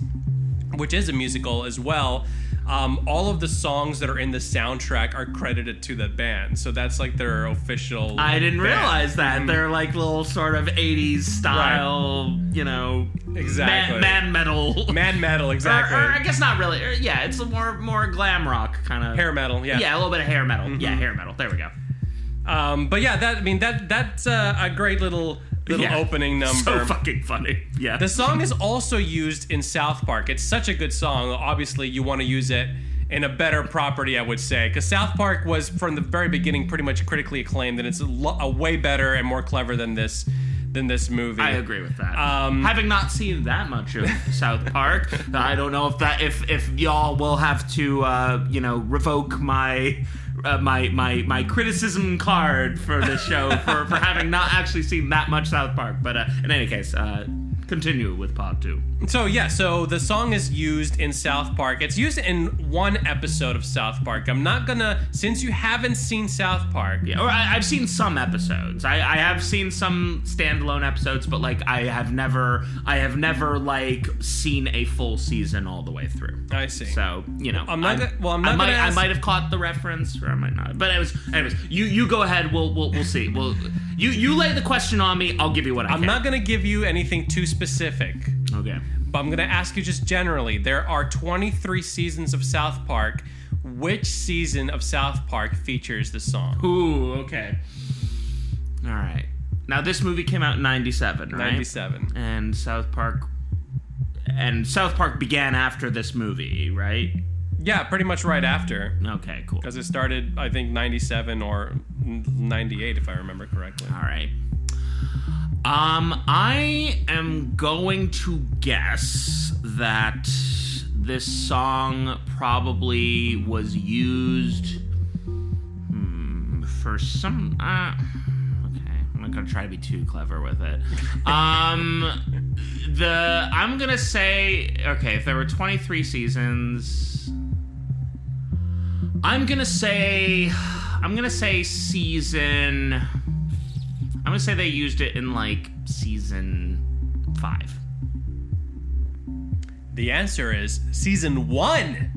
Speaker 4: which is a musical as well. Um, all of the songs that are in the soundtrack are credited to the band, so that's like their official.
Speaker 5: I didn't
Speaker 4: band.
Speaker 5: realize that they're like little sort of '80s style, you know,
Speaker 4: Exactly.
Speaker 5: man, man metal,
Speaker 4: Man metal, exactly.
Speaker 5: Or, or I guess not really. Or, yeah, it's a more more glam rock kind of
Speaker 4: Hair metal, yeah. Mm-hmm.
Speaker 5: Yeah, a little bit of hair metal. Yeah, hair metal. There we go.
Speaker 4: Um, but yeah, that I mean that that's uh, a great little little
Speaker 5: Yeah.
Speaker 4: opening number.
Speaker 5: So fucking funny. Yeah.
Speaker 4: The song is also used in South Park. It's such a good song. Obviously, you want to use it in a better property, I would say, because South Park was from the very beginning pretty much critically acclaimed, and it's a, lo- a way better and more clever than this than this movie.
Speaker 5: I agree with that.
Speaker 4: Um,
Speaker 5: Having not seen that much of South Park, I don't know if that if if y'all will have to uh, you know revoke my. Uh, my my my criticism card for this show for, for having not actually seen that much South Park, but uh, in any case, uh, continue with part two.
Speaker 4: So yeah, so the song is used in South Park. It's used in one episode of South Park. I'm not gonna since you haven't seen South Park.
Speaker 5: Yeah, or I, I've seen some episodes. I, I have seen some standalone episodes, but like I have never I have never like seen a full season all the way through.
Speaker 4: I see.
Speaker 5: So you know,
Speaker 4: I'm not
Speaker 5: I'm-
Speaker 4: gonna- well, I'm
Speaker 5: I might,
Speaker 4: gonna ask-
Speaker 5: I might have caught the reference, or I might not. But anyways, anyways, you you go ahead. We'll we'll, we'll see. We'll you you lay the question on me. I'll give you what I
Speaker 4: I'm
Speaker 5: can.
Speaker 4: not gonna give you anything too specific.
Speaker 5: Okay.
Speaker 4: But I'm going to ask you just generally. There are 23 seasons of South Park. Which season of South Park features the song?
Speaker 5: Ooh. Okay. All right. Now this movie came out in '97, right?
Speaker 4: 97.
Speaker 5: And South Park. And South Park began after this movie, right?
Speaker 4: Yeah, pretty much right after.
Speaker 5: Okay, cool.
Speaker 4: Because it started, I think, 97 or 98, if I remember correctly.
Speaker 5: All right. Um, I am going to guess that this song probably was used hmm, for some. Uh, okay, I'm not gonna try to be too clever with it. Um, the I'm gonna say okay. If there were 23 seasons, I'm gonna say I'm gonna say season. I'm gonna say they used it in like season five.
Speaker 4: The answer is season one.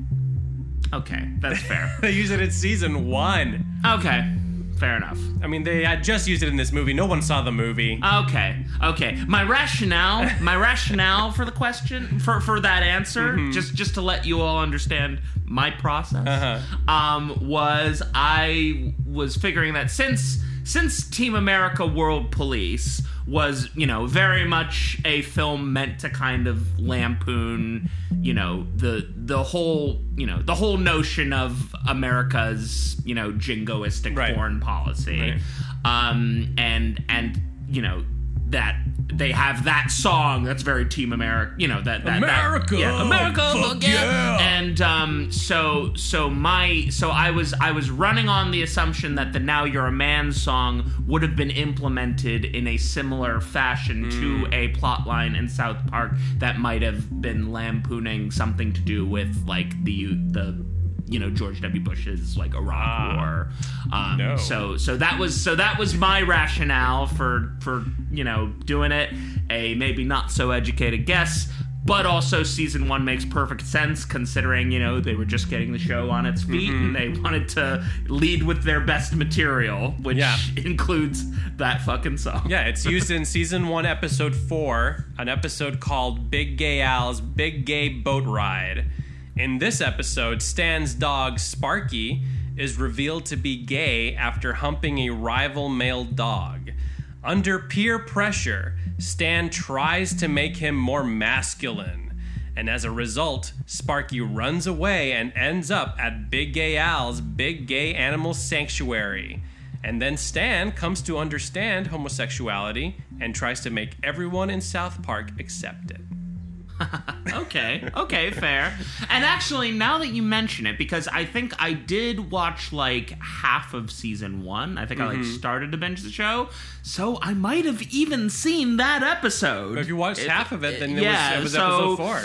Speaker 5: Okay, that's fair.
Speaker 4: They use it in season one.
Speaker 5: okay, fair enough.
Speaker 4: I mean, they had just used it in this movie. No one saw the movie.
Speaker 5: Okay, okay. My rationale, my rationale for the question, for for that answer, just just to let you all understand my process,
Speaker 4: Uh-huh.
Speaker 5: um, was I was figuring that since since Team America: World Police was you know very much a film meant to kind of lampoon you know the the whole you know the whole notion of America's you know jingoistic
Speaker 4: Right.
Speaker 5: foreign policy
Speaker 4: Right.
Speaker 5: um, and and you know that they have that song that's very Team America. You know that, that that-
Speaker 4: America!
Speaker 5: yeah, America,
Speaker 4: Fuck
Speaker 5: yeah. And um, so so my so I was I was running on the assumption that the Now You're a Man song would have been implemented in a similar fashion to a plot line in South Park that might have been lampooning something to do with like the the you know George W. Bush's like Iraq War. Um,
Speaker 4: no.
Speaker 5: So so that was so that was my rationale for for you know doing it. A maybe not so educated guess. But also, season one makes perfect sense considering, you know, they were just getting the show on its feet and they wanted to lead with their best material, which
Speaker 4: Yeah.
Speaker 5: includes that fucking song.
Speaker 4: Yeah, it's used in season one, episode four, an episode called Big Gay Al's Big Gay Boat Ride. In this episode, Stan's dog Sparky is revealed to be gay after humping a rival male dog. Under peer pressure, Stan tries to make him more masculine. And as a result, Sparky runs away and ends up at Big Gay Al's Big Gay Animal Sanctuary. And then Stan comes to understand homosexuality and tries to make everyone in South Park accept it.
Speaker 5: okay, okay, fair. And actually, now that you mention it, because I think I did watch like half of season one. I think I like started to binge the show, so I might have even seen that episode.
Speaker 4: But if you watched
Speaker 5: If-
Speaker 4: half of it, then it
Speaker 5: yeah,
Speaker 4: was, it was
Speaker 5: so-
Speaker 4: episode four.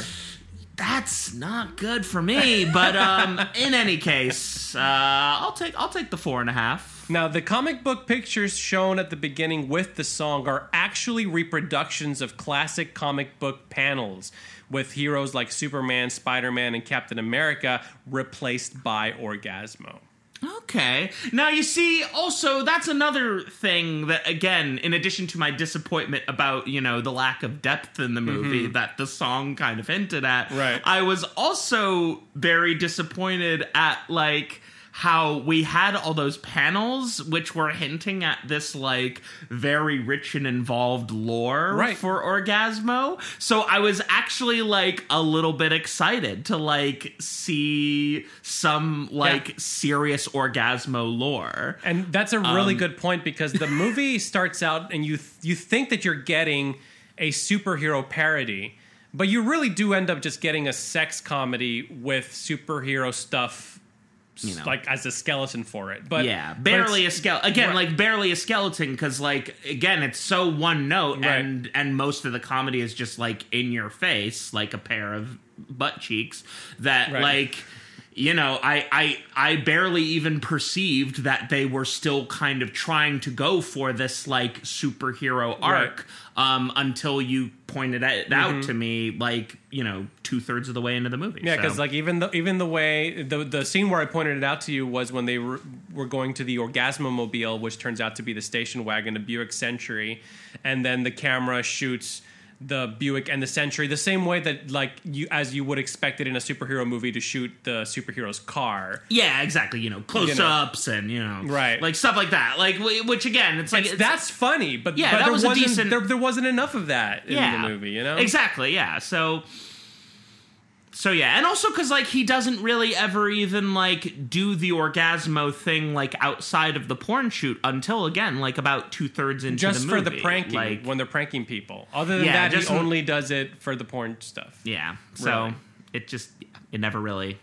Speaker 5: That's not good for me. But um, in any case, uh, I'll take I'll take the four and a half.
Speaker 4: Now, the comic book pictures shown at the beginning with the song are actually reproductions of classic comic book panels, with heroes like Superman, Spider Man, and Captain America replaced by Orgasmo.
Speaker 5: Okay. Now you see, also that's another thing that again, in addition to my disappointment about, you know, the lack of depth in the movie that the song kind of hinted at.
Speaker 4: Mm-hmm. Right.
Speaker 5: I was also very disappointed at like how we had all those panels which were hinting at this like very rich and involved lore
Speaker 4: Right.
Speaker 5: for Orgasmo. So I was actually like a little bit excited to like see some like serious Orgasmo lore.
Speaker 4: And that's a really
Speaker 5: Um,
Speaker 4: good point because the movie starts out and you you think that you're getting a superhero parody, but you really do end up just getting a sex comedy with superhero stuff
Speaker 5: You know.
Speaker 4: like as a skeleton for it. But
Speaker 5: yeah,
Speaker 4: but
Speaker 5: barely a skeleton. Again,
Speaker 4: Right.
Speaker 5: like barely a skeleton because, like, again, it's so one note,
Speaker 4: Right.
Speaker 5: and and most of the comedy is just like in your face, like a pair of butt cheeks. That
Speaker 4: Right.
Speaker 5: like. You know, I, I I barely even perceived that they were still kind of trying to go for this like superhero arc um, until you pointed it out to me, like you know, two thirds of the way into the movie.
Speaker 4: Mm-hmm. Yeah, because
Speaker 5: So-
Speaker 4: like even the even the way the the scene where I pointed it out to you was when they were, were going to the Orgasmomobile, which turns out to be the station wagon, a Buick Century, and then the camera shoots the Buick and the Century the same way that like you as you would expect it in a superhero movie to shoot the superhero's car.
Speaker 5: Yeah, exactly. You know, close ups and you know,
Speaker 4: Right.
Speaker 5: like stuff like that. Like, which again, it's like
Speaker 4: It's,
Speaker 5: it's-
Speaker 4: that's funny, but
Speaker 5: Yeah,
Speaker 4: but
Speaker 5: that
Speaker 4: there
Speaker 5: was
Speaker 4: wasn't,
Speaker 5: decent-
Speaker 4: There, there wasn't enough of that in
Speaker 5: yeah,
Speaker 4: the movie, you know.
Speaker 5: exactly. Yeah, so. So yeah, and also because like he doesn't really ever even like do the orgasmo thing like outside of the porn shoot until again like about two thirds into
Speaker 4: Just
Speaker 5: the
Speaker 4: for the pranking
Speaker 5: like
Speaker 4: when they're pranking people. Other than
Speaker 5: Yeah,
Speaker 4: that, he only does it for the porn stuff.
Speaker 5: yeah. So
Speaker 4: Really.
Speaker 5: it just it never really,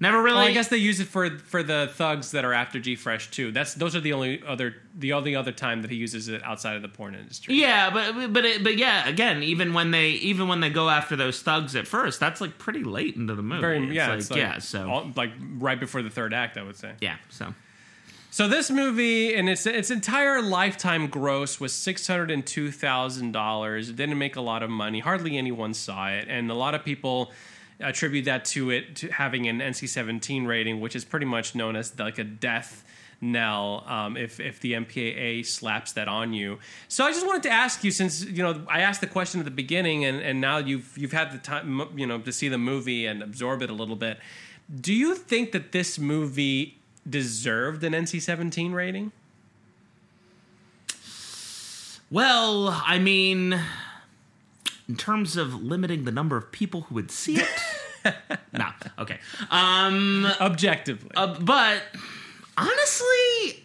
Speaker 5: never really.
Speaker 4: Well, I guess they use it for for the thugs that are after G Fresh too. That's those are the only other the only other time that he uses it outside of the porn industry.
Speaker 5: Yeah, but but it, but yeah, again, even when they even when they go after those thugs at first, that's like pretty late into the movie.
Speaker 4: Very yeah,
Speaker 5: like,
Speaker 4: like,
Speaker 5: yeah, so
Speaker 4: all- like right before the third act, I would say.
Speaker 5: yeah, so
Speaker 4: So this movie and its its entire lifetime gross was six hundred and two thousand dollars. It didn't make a lot of money. Hardly anyone saw it, and a lot of people attribute that to it to having an NC seventeen rating, which is pretty much known as like a death knell um, if if the MPAA slaps that on you. So I just wanted to ask you, since you know I asked the question at the beginning, and and now you've you've had the time you know to see the movie and absorb it a little bit. Do you think that this movie deserved an NC 17 rating?
Speaker 5: well, I mean, in terms of limiting the number of people who would see it, no, okay, um,
Speaker 4: Objectively.
Speaker 5: uh, but honestly.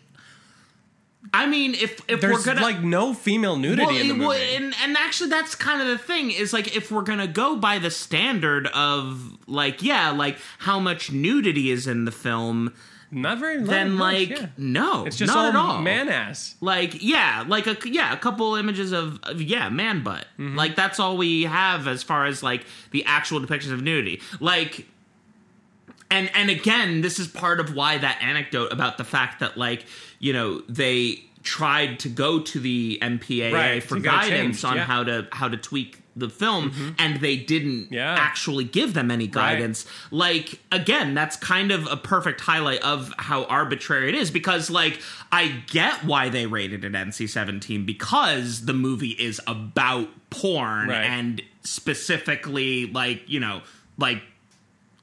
Speaker 5: I mean, if if
Speaker 4: There's
Speaker 5: we're gonna
Speaker 4: like no female nudity
Speaker 5: well,
Speaker 4: in the movie.
Speaker 5: well, and and actually, that's kind of the thing is like if we're gonna go by the standard of like yeah, like how much nudity is in the film,
Speaker 4: not very. not
Speaker 5: then like
Speaker 4: yeah.
Speaker 5: no,
Speaker 4: it's just
Speaker 5: not at all.
Speaker 4: man ass.
Speaker 5: like yeah like a yeah a couple images of, of yeah man butt
Speaker 4: Mm-hmm.
Speaker 5: like that's all we have as far as like the actual depictions of nudity like and and again this is part of why that anecdote about the fact that like you know they tried to go to the MPAA
Speaker 4: Right,
Speaker 5: for
Speaker 4: to get it
Speaker 5: guidance on
Speaker 4: yeah.
Speaker 5: How to how to tweak the film mm-hmm. and they didn't
Speaker 4: Yeah.
Speaker 5: actually give them any guidance like again that's kind of a perfect highlight of how arbitrary it is because like i get why they rated it nc-17 because the movie is about porn
Speaker 4: Right.
Speaker 5: and specifically like you know like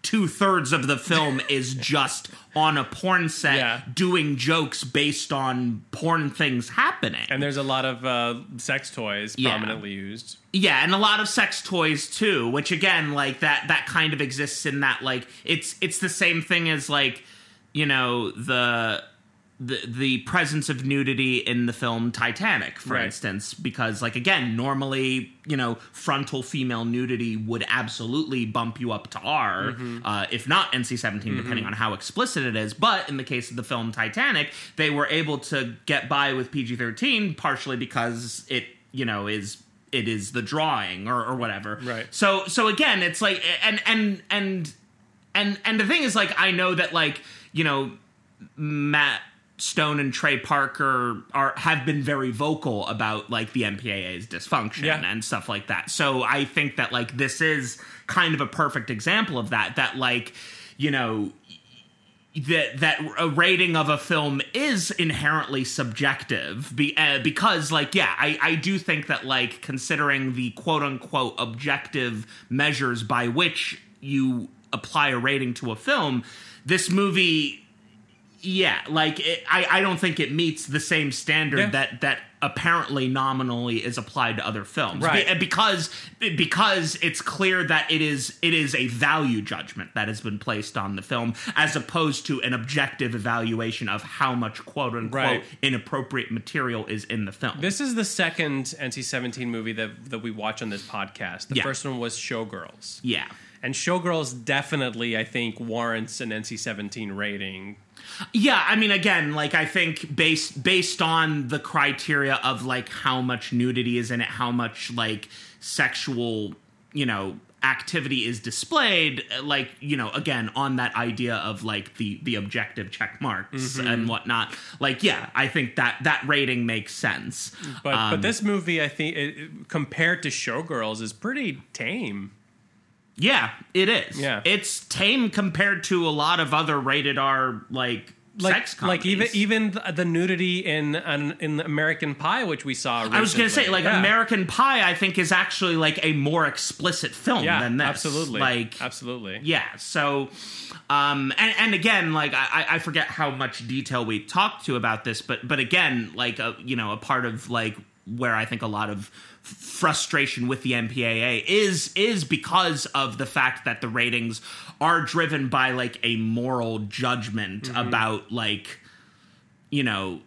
Speaker 5: two-thirds of the film is just on a porn set
Speaker 4: Yeah.
Speaker 5: doing jokes based on porn things happening
Speaker 4: And there's a lot of uh, sex toys
Speaker 5: Yeah.
Speaker 4: prominently used.
Speaker 5: Yeah, and a lot of sex toys too, which again, like that that kind of exists in that like it's it's the same thing as like, you know, the the the presence of nudity in the film Titanic, for
Speaker 4: Right.
Speaker 5: instance, because like again, normally, you know, frontal female nudity would absolutely bump you up to R,
Speaker 4: Mm-hmm.
Speaker 5: uh, if not NC 17 depending on how explicit it is. But in the case of the film Titanic, they were able to get by with PG 13 partially because it, you know, is it is the drawing or, or whatever.
Speaker 4: Right.
Speaker 5: So so again, it's like and and and and and the thing is like I know that like you know Matt Stone and Trey Parker are have been very vocal about like the MPAA's dysfunction
Speaker 4: Yeah.
Speaker 5: and stuff like that. So I think that like this is kind of a perfect example of that. That like you know that that a rating of a film is inherently subjective be, uh, because like yeah I, I do think that like considering the quote unquote objective measures by which you apply a rating to a film this movie yeah like it, I, I don't think it meets the same standard
Speaker 4: Yeah.
Speaker 5: that that apparently nominally is applied to other films
Speaker 4: Right.
Speaker 5: Be- because because it's clear that it is it is a value judgment that has been placed on the film as opposed to an objective evaluation of how much quote unquote
Speaker 4: Right.
Speaker 5: inappropriate material is in the film
Speaker 4: This is the second NC-17 movie that that we watch on this podcast. The
Speaker 5: Yeah.
Speaker 4: first one was Showgirls.
Speaker 5: yeah
Speaker 4: And Showgirls definitely, I think, warrants an NC-17 rating.
Speaker 5: Yeah, I mean, again, like I think based based on the criteria of like how much nudity is in it, how much like sexual, you know, activity is displayed, like you know, again on that idea of like the the objective check marks and whatnot. Like, yeah, I think that that rating makes sense.
Speaker 4: But
Speaker 5: Um,
Speaker 4: but this movie, I think, it- compared to Showgirls, is pretty tame.
Speaker 5: Yeah, it is.
Speaker 4: Yeah.
Speaker 5: it's tame compared to a lot of other rated R like.
Speaker 4: Like,
Speaker 5: sex
Speaker 4: like even even the, nudity in an, in American Pie, which we saw.
Speaker 5: I was going to say, like
Speaker 4: Yeah.
Speaker 5: American Pie, I think is actually like a more explicit film
Speaker 4: Yeah,
Speaker 5: than this.
Speaker 4: absolutely.
Speaker 5: Like,
Speaker 4: absolutely.
Speaker 5: yeah. So, um, and, and again, like I, I forget how much detail we talked to about this, but but again, like a, you know, a part of like where I think a lot of frustration with the MPAA is is because of the fact that the ratings are driven by like a moral judgment about like you know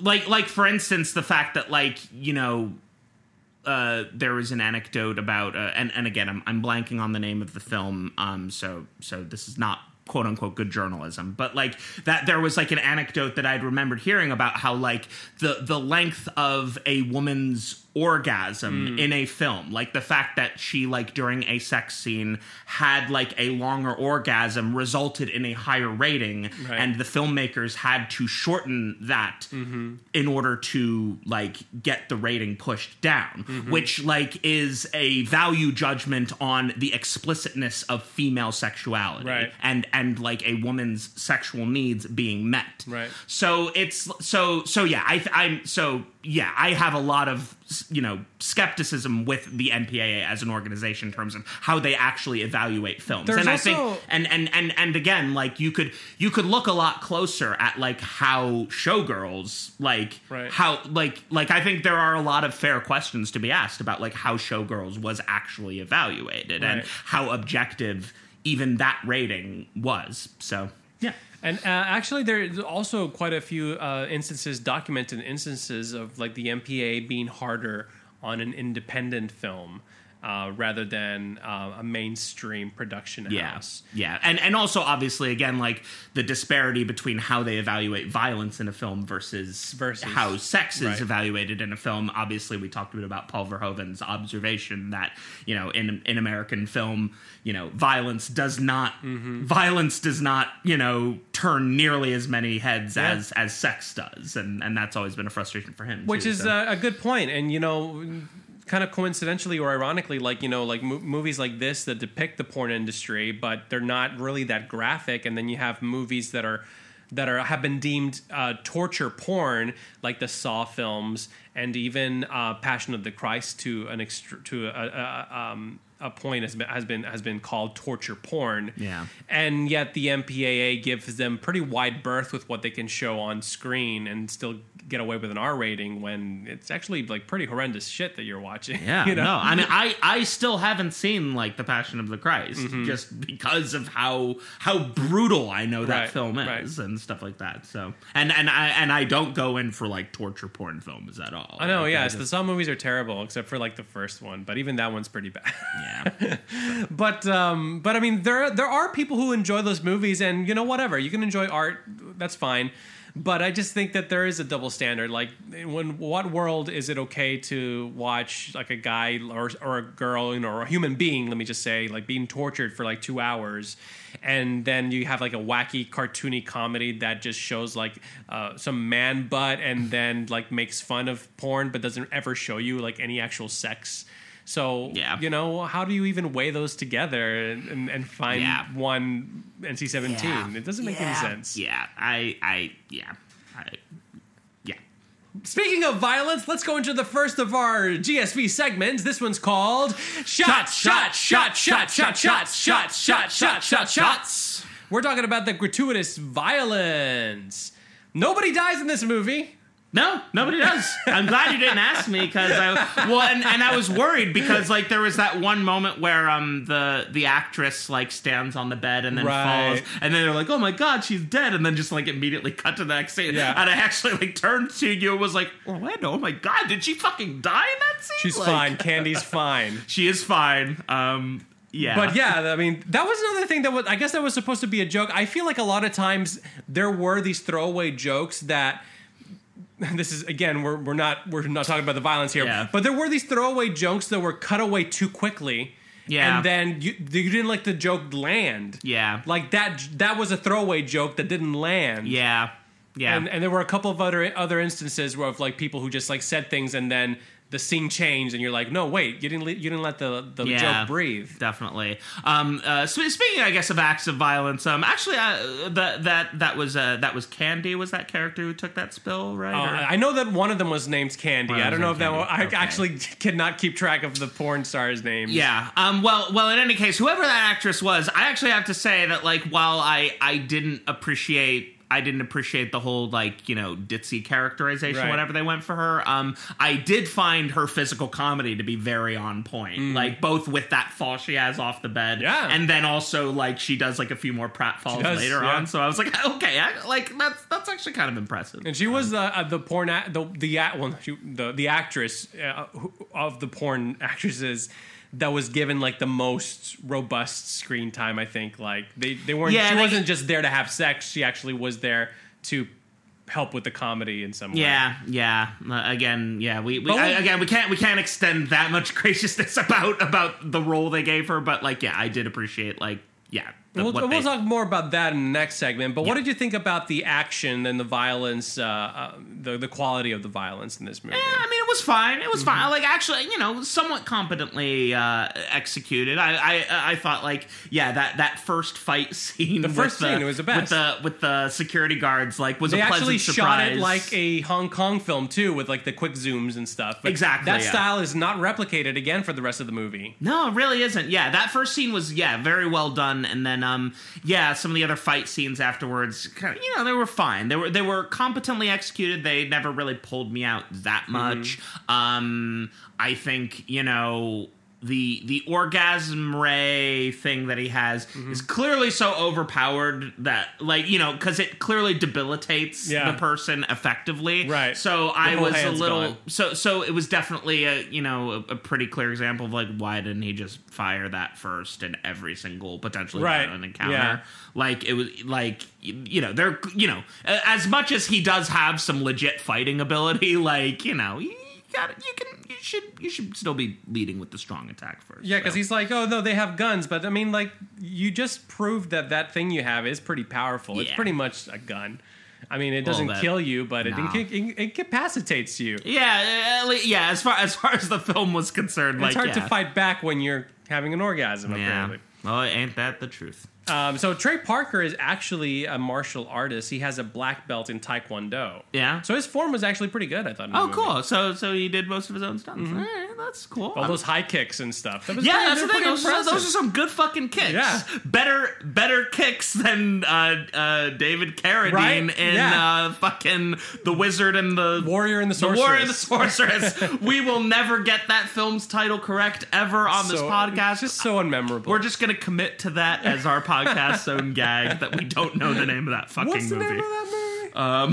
Speaker 5: like like for instance the fact that like you know uh, there was an anecdote about, uh, and and again, I'm I'm blanking on the name of the film, um, so so this is not quote unquote good journalism, but like that there was like an anecdote that I'd remembered hearing about how like the the length of a woman's orgasm hmm. in a film, like the fact that she like during a sex scene had like a longer orgasm resulted in a higher rating,
Speaker 4: Right.
Speaker 5: and the filmmakers had to shorten that mm-hmm. in order to like get the rating pushed down mm-hmm. which like is a value judgment on the explicitness of female sexuality
Speaker 4: Right.
Speaker 5: and and like a woman's sexual needs being met
Speaker 4: Right.
Speaker 5: so it's so so yeah i i'm so yeah i have a lot of you know skepticism with the mpaa as an organization in terms of how they actually evaluate films.
Speaker 4: There's
Speaker 5: and i
Speaker 4: also-
Speaker 5: think and and and and again like you could you could look a lot closer at like how showgirls like
Speaker 4: Right.
Speaker 5: how like like i think there are a lot of fair questions to be asked about like how showgirls was actually evaluated and how objective even that rating was. So yeah
Speaker 4: And uh, actually, there's also quite a few uh, instances, documented instances of like the MPA being harder on an independent film uh, rather than uh, a mainstream production
Speaker 5: Yeah,
Speaker 4: house.
Speaker 5: yeah, and and also obviously again like the disparity between how they evaluate violence in a film versus
Speaker 4: Versus-
Speaker 5: how sex is
Speaker 4: right.
Speaker 5: evaluated in a film. Obviously, we talked a bit about Paul Verhoeven's observation that you know in in American film, you know, violence does not
Speaker 4: Mm-hmm.
Speaker 5: violence does not you know turn nearly as many heads as as sex does, and and that's always been a frustration for him.
Speaker 4: which
Speaker 5: too,
Speaker 4: is
Speaker 5: so.
Speaker 4: uh, a good point and you know kind of coincidentally or ironically like you know like mo- movies like this that depict the porn industry but they're not really that graphic and then you have movies that are that are have been deemed uh, torture porn like the saw films and even uh, passion of the christ to an extr to a, a, a, um, a point has been has been has been called torture porn
Speaker 5: Yeah.
Speaker 4: and yet the MPAA gives them pretty wide berth with what they can show on screen and still get away with an R rating when it's actually like pretty horrendous shit that you're watching.
Speaker 5: Yeah,
Speaker 4: you know?
Speaker 5: no, I mean, I I still haven't seen like the Passion of the Christ
Speaker 4: Mm-hmm.
Speaker 5: just because of how how brutal I know that
Speaker 4: Right,
Speaker 5: film
Speaker 4: right.
Speaker 5: is and stuff like that. So, and and I and I don't go in for like torture porn films at all.
Speaker 4: I know,
Speaker 5: Like,
Speaker 4: yeah.
Speaker 5: I
Speaker 4: The
Speaker 5: just-
Speaker 4: Saw movies are terrible, except for like the first one, but even that one's pretty bad.
Speaker 5: yeah,
Speaker 4: but um, but I mean, there there are people who enjoy those movies, and you know, whatever. You can enjoy art, that's fine. But I just think that there is a double standard. Like, when what world is it okay to watch like a guy or or a girl, you know, or a human being? Let me just say, like being tortured for like two hours, and then you have like a wacky cartoony comedy that just shows like uh, some man butt, and then like makes fun of porn, but doesn't ever show you like any actual sex. So
Speaker 5: Yeah.
Speaker 4: you know, how do you even weigh those together and, and, and find
Speaker 5: Yeah.
Speaker 4: one NC seventeen?
Speaker 5: Yeah.
Speaker 4: It doesn't make any sense.
Speaker 5: Yeah, I I yeah, I, yeah.
Speaker 4: Speaking of violence, let's go into the first of our GSV segments. This one's called Shot, Shot, Shot, Shot, Shot, Shot, Shot, Shot, Shot, Shot, Shots. We're talking about the gratuitous violence. Nobody dies in this movie.
Speaker 5: No, nobody does. I'm glad you didn't ask me because I well, and, and I was worried because like there was that one moment where um the the actress like stands on the bed and then
Speaker 4: Right.
Speaker 5: falls, and then they're like, oh my god, she's dead, and then just like immediately cut to the next scene.
Speaker 4: Yeah.
Speaker 5: And I actually like turned to you and was like, Orlando, oh my god, did she fucking die in that scene?
Speaker 4: She's
Speaker 5: Like,
Speaker 4: fine. Candy's fine.
Speaker 5: She is fine. Um, yeah,
Speaker 4: But yeah, I mean, that was another thing that was, I guess that was supposed to be a joke. I feel like a lot of times there were these throwaway jokes that. This is again, we're, we're not we're not talking about the violence here,
Speaker 5: Yeah.
Speaker 4: but there were these throwaway jokes that were cut away too quickly,
Speaker 5: Yeah.
Speaker 4: and then you you didn't like the joke land,
Speaker 5: yeah,
Speaker 4: like that that was a throwaway joke that didn't land,
Speaker 5: yeah, yeah.
Speaker 4: and, and there were a couple of other other instances where of like people who just like said things and then the scene changed and you're like, no, wait, you didn't le- you didn't let the the
Speaker 5: Yeah.
Speaker 4: joke breathe.
Speaker 5: definitely. Um, uh, speaking, I guess, of acts of violence, um, actually, uh, that that that was uh, that was Candy. Was that character who took that spill? Right? Or-
Speaker 4: I know that one of them was named Candy.
Speaker 5: One
Speaker 4: I don't know if that.
Speaker 5: named
Speaker 4: One, I
Speaker 5: Candy. Okay.
Speaker 4: actually cannot keep track of the porn stars' names.
Speaker 5: yeah. Um. Well. Well. In any case, whoever that actress was, I actually have to say that, like, while I I didn't appreciate. I didn't appreciate the whole like you know ditzy characterization,
Speaker 4: Right.
Speaker 5: whatever they went for her. Um, I did find her physical comedy to be very on point, like both with that fall she has off the bed,
Speaker 4: Mm. Yeah.
Speaker 5: and then also like she does like a few more pratfalls
Speaker 4: does,
Speaker 5: later
Speaker 4: yeah.
Speaker 5: on. So I was like, okay, I, like that's that's actually kind of impressive.
Speaker 4: And she was uh, uh, the porn a- the the well she, the the actress uh, who- of the porn actresses that was given like the most robust screen time. I think like they they weren't.
Speaker 5: Yeah,
Speaker 4: she
Speaker 5: they-
Speaker 4: wasn't just there to have sex. She actually was there to help with the comedy in some way.
Speaker 5: Yeah, yeah. Uh, again, yeah. We, we
Speaker 4: we-
Speaker 5: I, again we can't we can't extend that much graciousness about about the role they gave her, but like yeah, I did appreciate like yeah. The-
Speaker 4: We'll,
Speaker 5: what
Speaker 4: we'll
Speaker 5: they-
Speaker 4: talk more about that in the next segment. But what did you think about the action and the violence, uh, uh, the the quality of the violence in this movie?
Speaker 5: Yeah, I mean, it was fine. It was
Speaker 4: Mm-hmm.
Speaker 5: fine. Like, actually, you know, somewhat competently uh, executed. I, I, I thought, like, yeah, that, that first fight scene.
Speaker 4: The first scene, it was the best.
Speaker 5: with the with the security guards. Like, was
Speaker 4: they
Speaker 5: a pleasant
Speaker 4: actually shot it
Speaker 5: surprise.
Speaker 4: like a Hong Kong film too, with like the quick zooms and stuff. But
Speaker 5: Exactly,
Speaker 4: That
Speaker 5: yeah.
Speaker 4: style is not replicated again for the rest of the movie.
Speaker 5: No, it really isn't. Yeah, that first scene was yeah very well done, and then um yeah some of the other fight scenes afterwards, kind of, you know, they were fine. They were they were competently executed. They never really pulled me out that
Speaker 4: Mm-hmm.
Speaker 5: much. Um, I think you know. The the orgasm ray thing that he has
Speaker 4: Mm-hmm.
Speaker 5: is clearly so overpowered that like you know because it clearly debilitates
Speaker 4: Yeah.
Speaker 5: the person effectively
Speaker 4: Right.
Speaker 5: so i was a little
Speaker 4: gone.
Speaker 5: so so it was definitely a you know a, a pretty clear example of like why didn't he just fire that first in every single potentially
Speaker 4: Right.
Speaker 5: violent encounter
Speaker 4: Yeah.
Speaker 5: like it was like you know they're you know as much as he does have some legit fighting ability like you know you got you can you should you should still be leading with the strong attack first
Speaker 4: Yeah, because
Speaker 5: so.
Speaker 4: he's like, oh no, they have guns, but I mean, like, you just proved that that thing you have is pretty powerful. It's pretty much a gun. I mean, it doesn't kill you, but it,
Speaker 5: No.
Speaker 4: inca- it incapacitates you.
Speaker 5: yeah uh, yeah as far as far as the film was concerned like
Speaker 4: it's hard
Speaker 5: yeah.
Speaker 4: to fight back when you're having an orgasm.
Speaker 5: yeah
Speaker 4: Apparently.
Speaker 5: well ain't that the truth
Speaker 4: Um, so Trey Parker is actually a martial artist. He has a black belt in Taekwondo.
Speaker 5: Yeah.
Speaker 4: So his form was actually pretty good. I thought.
Speaker 5: oh cool so so he did most of his own stunts Eh, that's cool
Speaker 4: Mm-hmm. All
Speaker 5: I'm-
Speaker 4: those high kicks and stuff. That was
Speaker 5: Yeah,
Speaker 4: pretty-
Speaker 5: that's the thing. Those, are- those are some good fucking kicks.
Speaker 4: Yeah.
Speaker 5: better better kicks than uh, uh, David Carradine
Speaker 4: Right?
Speaker 5: in
Speaker 4: Yeah.
Speaker 5: uh, fucking the Wizard and the
Speaker 4: Warrior and the
Speaker 5: The
Speaker 4: Sorceress.
Speaker 5: Warrior and the Sorceress. we will never get that film's title correct ever on this podcast.
Speaker 4: It's just so unmemorable.
Speaker 5: We're just gonna commit to that as our podcast's own gag that we don't know the name of that fucking
Speaker 4: What's the
Speaker 5: movie.
Speaker 4: name of that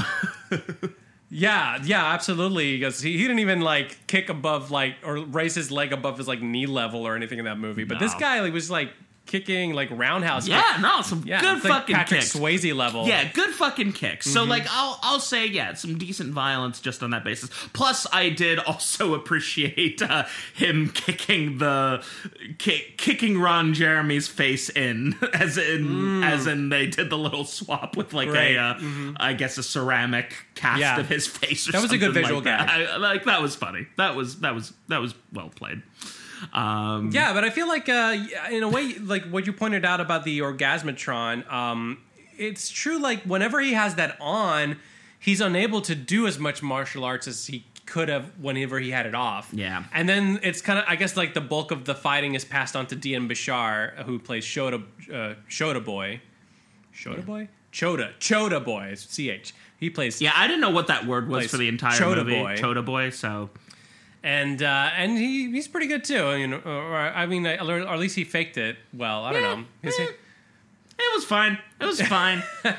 Speaker 4: movie?
Speaker 5: Um,
Speaker 4: Yeah, yeah, absolutely. Because he, he didn't even like kick above like or raise his leg above his like knee level or anything in that movie. But this guy like, was like kicking like roundhouse.
Speaker 5: yeah,
Speaker 4: kick-
Speaker 5: no, some
Speaker 4: yeah,
Speaker 5: good
Speaker 4: it's like Patrick
Speaker 5: kicks.
Speaker 4: Swayze level.
Speaker 5: Yeah, good fucking kicks. So
Speaker 4: Mm-hmm.
Speaker 5: like I'll I'll say yeah, some decent violence just on that basis. Plus I did also appreciate uh, him kicking the kick, kicking Ron Jeremy's face in as in as in they did the little swap with like
Speaker 4: Mm. Right.
Speaker 5: a uh, I guess a ceramic cast
Speaker 4: Yeah.
Speaker 5: of his face or
Speaker 4: That was a good visual
Speaker 5: like
Speaker 4: gag.
Speaker 5: I, like that was funny. That was that was that was well played. Um
Speaker 4: Yeah, but I feel like uh, in a way, like what you pointed out about the orgasmatron, um, it's true. Like whenever he has that on, he's unable to do as much martial arts as he could have whenever he had it off.
Speaker 5: Yeah.
Speaker 4: and then it's kind of, I guess, like the bulk of the fighting is passed on to Dian Bachar, who plays Shota uh, Shota Boy, Shota Boy, Choda Choda Boy, it's ch. He plays
Speaker 5: yeah, I didn't know what that word was for the entire
Speaker 4: Choda
Speaker 5: movie.
Speaker 4: Boy.
Speaker 5: Choda boy. So
Speaker 4: and uh, and he he's pretty good too. You know, or, I mean, or at least he faked it well. I don't
Speaker 5: Yeah.
Speaker 4: know. Is he-
Speaker 5: It was fine. It was fine. uh,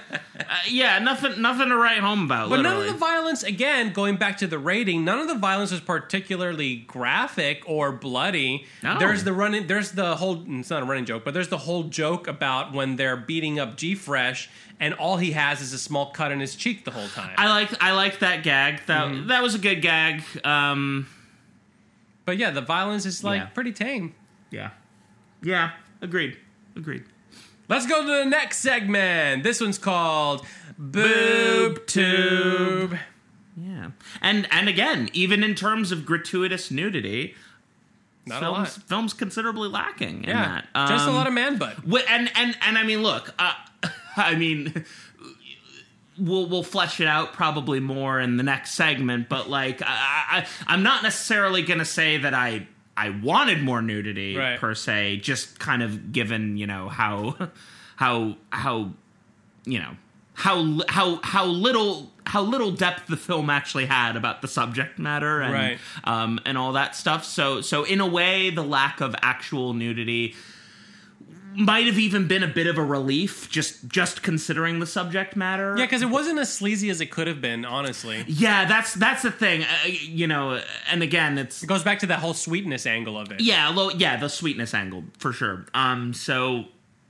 Speaker 5: yeah, nothing, nothing to write home about.
Speaker 4: But none of the violence, again, going back to the rating, none of the violence was particularly graphic or bloody.
Speaker 5: No.
Speaker 4: There's the running, there's the whole, it's not a running joke, but there's the whole joke about when they're beating up G Fresh and all he has is a small cut in his cheek the whole time.
Speaker 5: I like, I like that gag. That
Speaker 4: Mm-hmm.
Speaker 5: that was a good gag. Um,
Speaker 4: but yeah, the violence is like
Speaker 5: Yeah.
Speaker 4: pretty tame.
Speaker 5: yeah, yeah. Agreed. Agreed.
Speaker 4: Let's go to the next segment. This one's called Boob Tube.
Speaker 5: Yeah, and and again, even in terms of gratuitous nudity,
Speaker 4: Not a
Speaker 5: films
Speaker 4: lot.
Speaker 5: films considerably lacking in
Speaker 4: Yeah,
Speaker 5: that.
Speaker 4: just a
Speaker 5: Um,
Speaker 4: lot of man butt.
Speaker 5: And and and I mean, look, uh, I mean, we'll we'll flesh it out probably more in the next segment. But like, I, I I'm not necessarily going to say that I I wanted more nudity
Speaker 4: Right.
Speaker 5: per se. Just kind of given you know how how how you know how how how little how little depth the film actually had about the subject matter and
Speaker 4: Right.
Speaker 5: um, and all that stuff. So so in a way, the lack of actual nudity might have even been a bit of a relief just just considering the subject matter.
Speaker 4: Yeah, because it wasn't as sleazy as it could have been, honestly.
Speaker 5: Yeah, that's that's the thing. Uh, you know, and again, it's
Speaker 4: It goes back to that whole sweetness angle of it.
Speaker 5: yeah, lo- yeah, the sweetness angle for sure. Um, so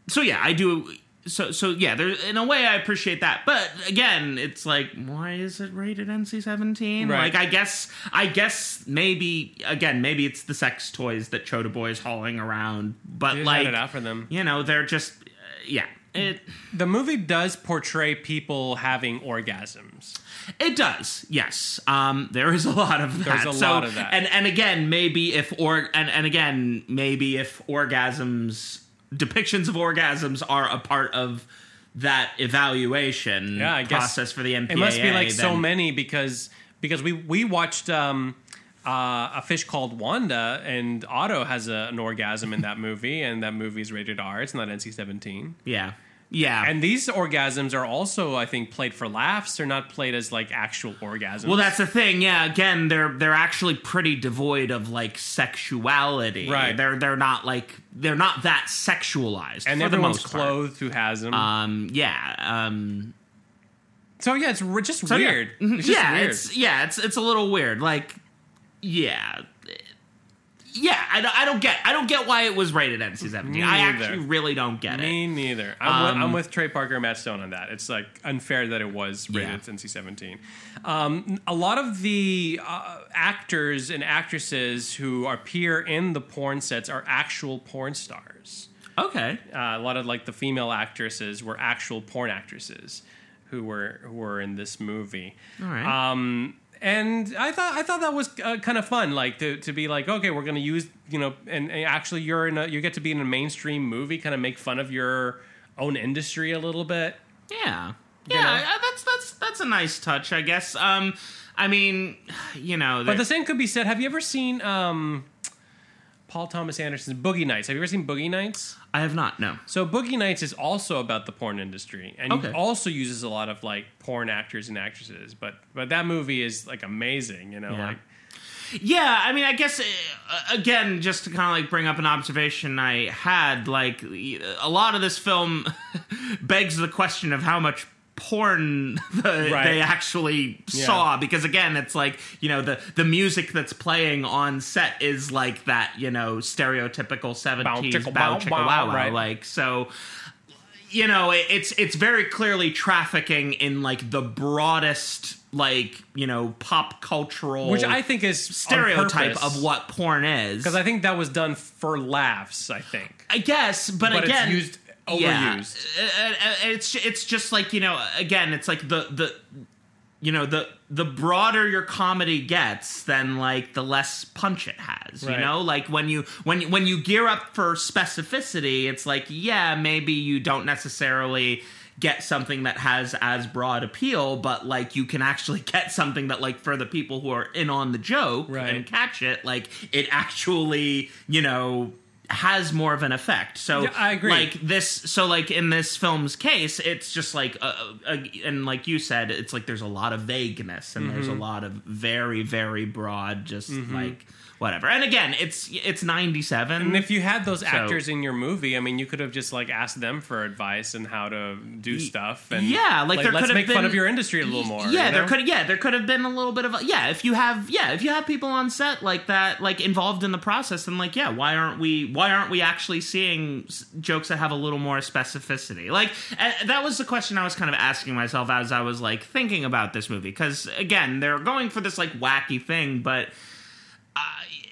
Speaker 5: so yeah, I do. So so yeah, there in a way I appreciate that, but again, it's like why is it rated NC seventeen?
Speaker 4: Right.
Speaker 5: Like I guess I guess maybe again maybe it's the sex toys that Choda Boy is hauling around, but
Speaker 4: They
Speaker 5: like
Speaker 4: out for them.
Speaker 5: you know they're just uh, yeah it
Speaker 4: The movie does portray people having orgasms.
Speaker 5: It does, yes. Um, there is a lot of that.
Speaker 4: There's a
Speaker 5: So-
Speaker 4: lot of that.
Speaker 5: and and again, maybe if or and and again, maybe if orgasms depictions of orgasms are a part of that evaluation
Speaker 4: Yeah, I guess
Speaker 5: process for the MPAA.
Speaker 4: It must be like so many because because we we watched um, uh, a fish called Wanda and Otto has a, an orgasm in that movie and that movie is rated R. It's not NC seventeen.
Speaker 5: Yeah, Yeah.
Speaker 4: And these orgasms are also, I think, played for laughs. They're not played as like actual orgasms.
Speaker 5: Well, that's the thing. Yeah, again, they're they're actually pretty devoid of like sexuality.
Speaker 4: Right.
Speaker 5: They're they're not like they're not that sexualized.
Speaker 4: and
Speaker 5: for
Speaker 4: everyone's
Speaker 5: the most part.
Speaker 4: clothed who has them.
Speaker 5: Um. Yeah. Um.
Speaker 4: so yeah, it's re- just
Speaker 5: so
Speaker 4: weird.
Speaker 5: Mhm.
Speaker 4: It's just
Speaker 5: yeah.
Speaker 4: weird.
Speaker 5: It's yeah. It's it's a little weird. Like, yeah. Yeah, I, don't- I don't get I don't get why it was rated NC-17. I actually really don't get it.
Speaker 4: Me neither. I'm, with,
Speaker 5: Um,
Speaker 4: I'm with Trey Parker and Matt Stone on that. It's like unfair that it was rated
Speaker 5: Yeah.
Speaker 4: NC-17. Um, a lot of the uh, actors and actresses who appear in the porn sets are actual porn stars.
Speaker 5: Okay.
Speaker 4: Uh, a lot of like the female actresses were actual porn actresses who were who were in this movie.
Speaker 5: All right.
Speaker 4: Um, and I thought I thought that was uh, kind of fun, like to, to be like, okay, we're going to use you know, and, and actually you're in a, you get to be in a mainstream movie, kind of make fun of your own industry a little bit.
Speaker 5: Yeah.
Speaker 4: You
Speaker 5: Yeah,
Speaker 4: know?
Speaker 5: uh, that's that's that's a nice touch, I guess. Um I mean, you know,
Speaker 4: But
Speaker 5: the-
Speaker 4: the same could be said. Have you ever seen um, Paul Thomas Anderson's Boogie Nights? Have you ever seen Boogie Nights?
Speaker 5: I have not. No.
Speaker 4: So Boogie Nights is also about the porn industry, and
Speaker 5: Okay.
Speaker 4: also uses a lot of like porn actors and actresses. But but that movie is like amazing, you know.
Speaker 5: Yeah.
Speaker 4: Like
Speaker 5: Yeah, I mean, I guess uh, again, just to kind of like bring up an observation I had, like a lot of this film begs the question of how much porn the,
Speaker 4: Right.
Speaker 5: they actually
Speaker 4: Yeah.
Speaker 5: saw because again it's like you know the the music that's playing on set is like that you know stereotypical 70s
Speaker 4: Bow, chicka,
Speaker 5: wow,
Speaker 4: right.
Speaker 5: like so you know it, it's it's very clearly trafficking in like the broadest like you know pop cultural
Speaker 4: which I think is
Speaker 5: stereotype of what porn is.
Speaker 4: because I think that was done for laughs. I think,
Speaker 5: I guess, but,
Speaker 4: but
Speaker 5: again,
Speaker 4: it's used overused.
Speaker 5: uh, uh, it's it's just like you know, again, it's like the the you know the the broader your comedy gets, then like the less punch it has.
Speaker 4: Right.
Speaker 5: You know, like when you when you- when you gear up for specificity, it's like yeah, maybe you don't necessarily get something that has as broad appeal but like you can actually get something that like for the people who are in on the joke
Speaker 4: Right.
Speaker 5: and catch it like it actually you know has more of an effect so
Speaker 4: Yeah, I agree.
Speaker 5: like this so like in this film's case it's just like uh, uh, and like you said it's like there's a lot of vagueness and there's a
Speaker 4: Mm-hmm.
Speaker 5: lot of very very broad just like whatever and again it's it's 97
Speaker 4: And if you had those actors in your movie, I mean, you could have just like asked them for advice and how to do stuff. And
Speaker 5: yeah, like, there
Speaker 4: let's
Speaker 5: could have
Speaker 4: make
Speaker 5: been,
Speaker 4: fun of your industry a little more.
Speaker 5: Yeah,
Speaker 4: you
Speaker 5: there could yeah there could have been a little bit of a, yeah if you have yeah if you have people on set like that like involved in the process then like yeah why aren't we why aren't we actually seeing jokes that have a little more specificity like that was the question I was kind of asking myself as I was like thinking about this movie because again they're going for this like wacky thing but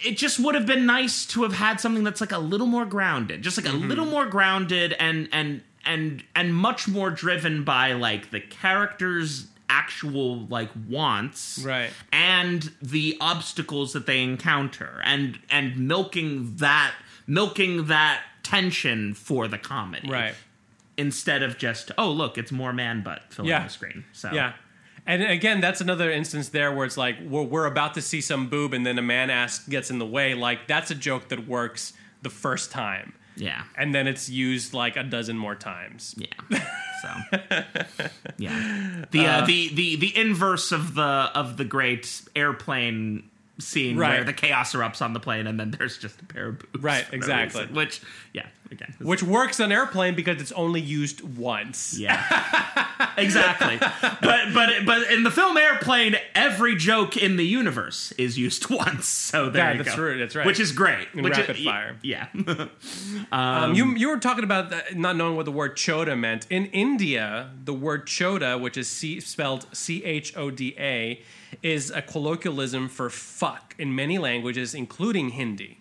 Speaker 5: it just would have been nice to have had something that's like a little more grounded just like a
Speaker 4: Mm-hmm.
Speaker 5: little more grounded and and and and much more driven by like the characters actual like wants
Speaker 4: Right.
Speaker 5: and the obstacles that they encounter and and milking that milking that tension for the comedy
Speaker 4: right.
Speaker 5: instead of just oh look it's more man butt filling
Speaker 4: Yeah.
Speaker 5: the screen so
Speaker 4: Yeah. And again, that's another instance there where it's like we're, we're about to see some boob, and then a man ass gets in the way. Like that's a joke that works the first time,
Speaker 5: yeah
Speaker 4: and then it's used like a dozen more times.
Speaker 5: Yeah. So yeah, the uh, the the the inverse of the of the great airplane scene where the chaos erupts on the plane and then there's just a pair of boobs.
Speaker 4: Right,
Speaker 5: for no
Speaker 4: exactly.
Speaker 5: reason, which yeah, again,
Speaker 4: Which works on airplane because it's only used once.
Speaker 5: yeah, exactly. But but but in the film Airplane, every joke in the universe is used once. So there
Speaker 4: Yeah,
Speaker 5: you
Speaker 4: that's
Speaker 5: go.
Speaker 4: right, that's right.
Speaker 5: Which is great.
Speaker 4: In
Speaker 5: which
Speaker 4: rapid
Speaker 5: is,
Speaker 4: fire.
Speaker 5: Yeah.
Speaker 4: Um, you you were talking about not knowing what the word choda meant. In India, the word choda, which is C, spelled C H O D A, is a colloquialism for fuck in many languages, including Hindi.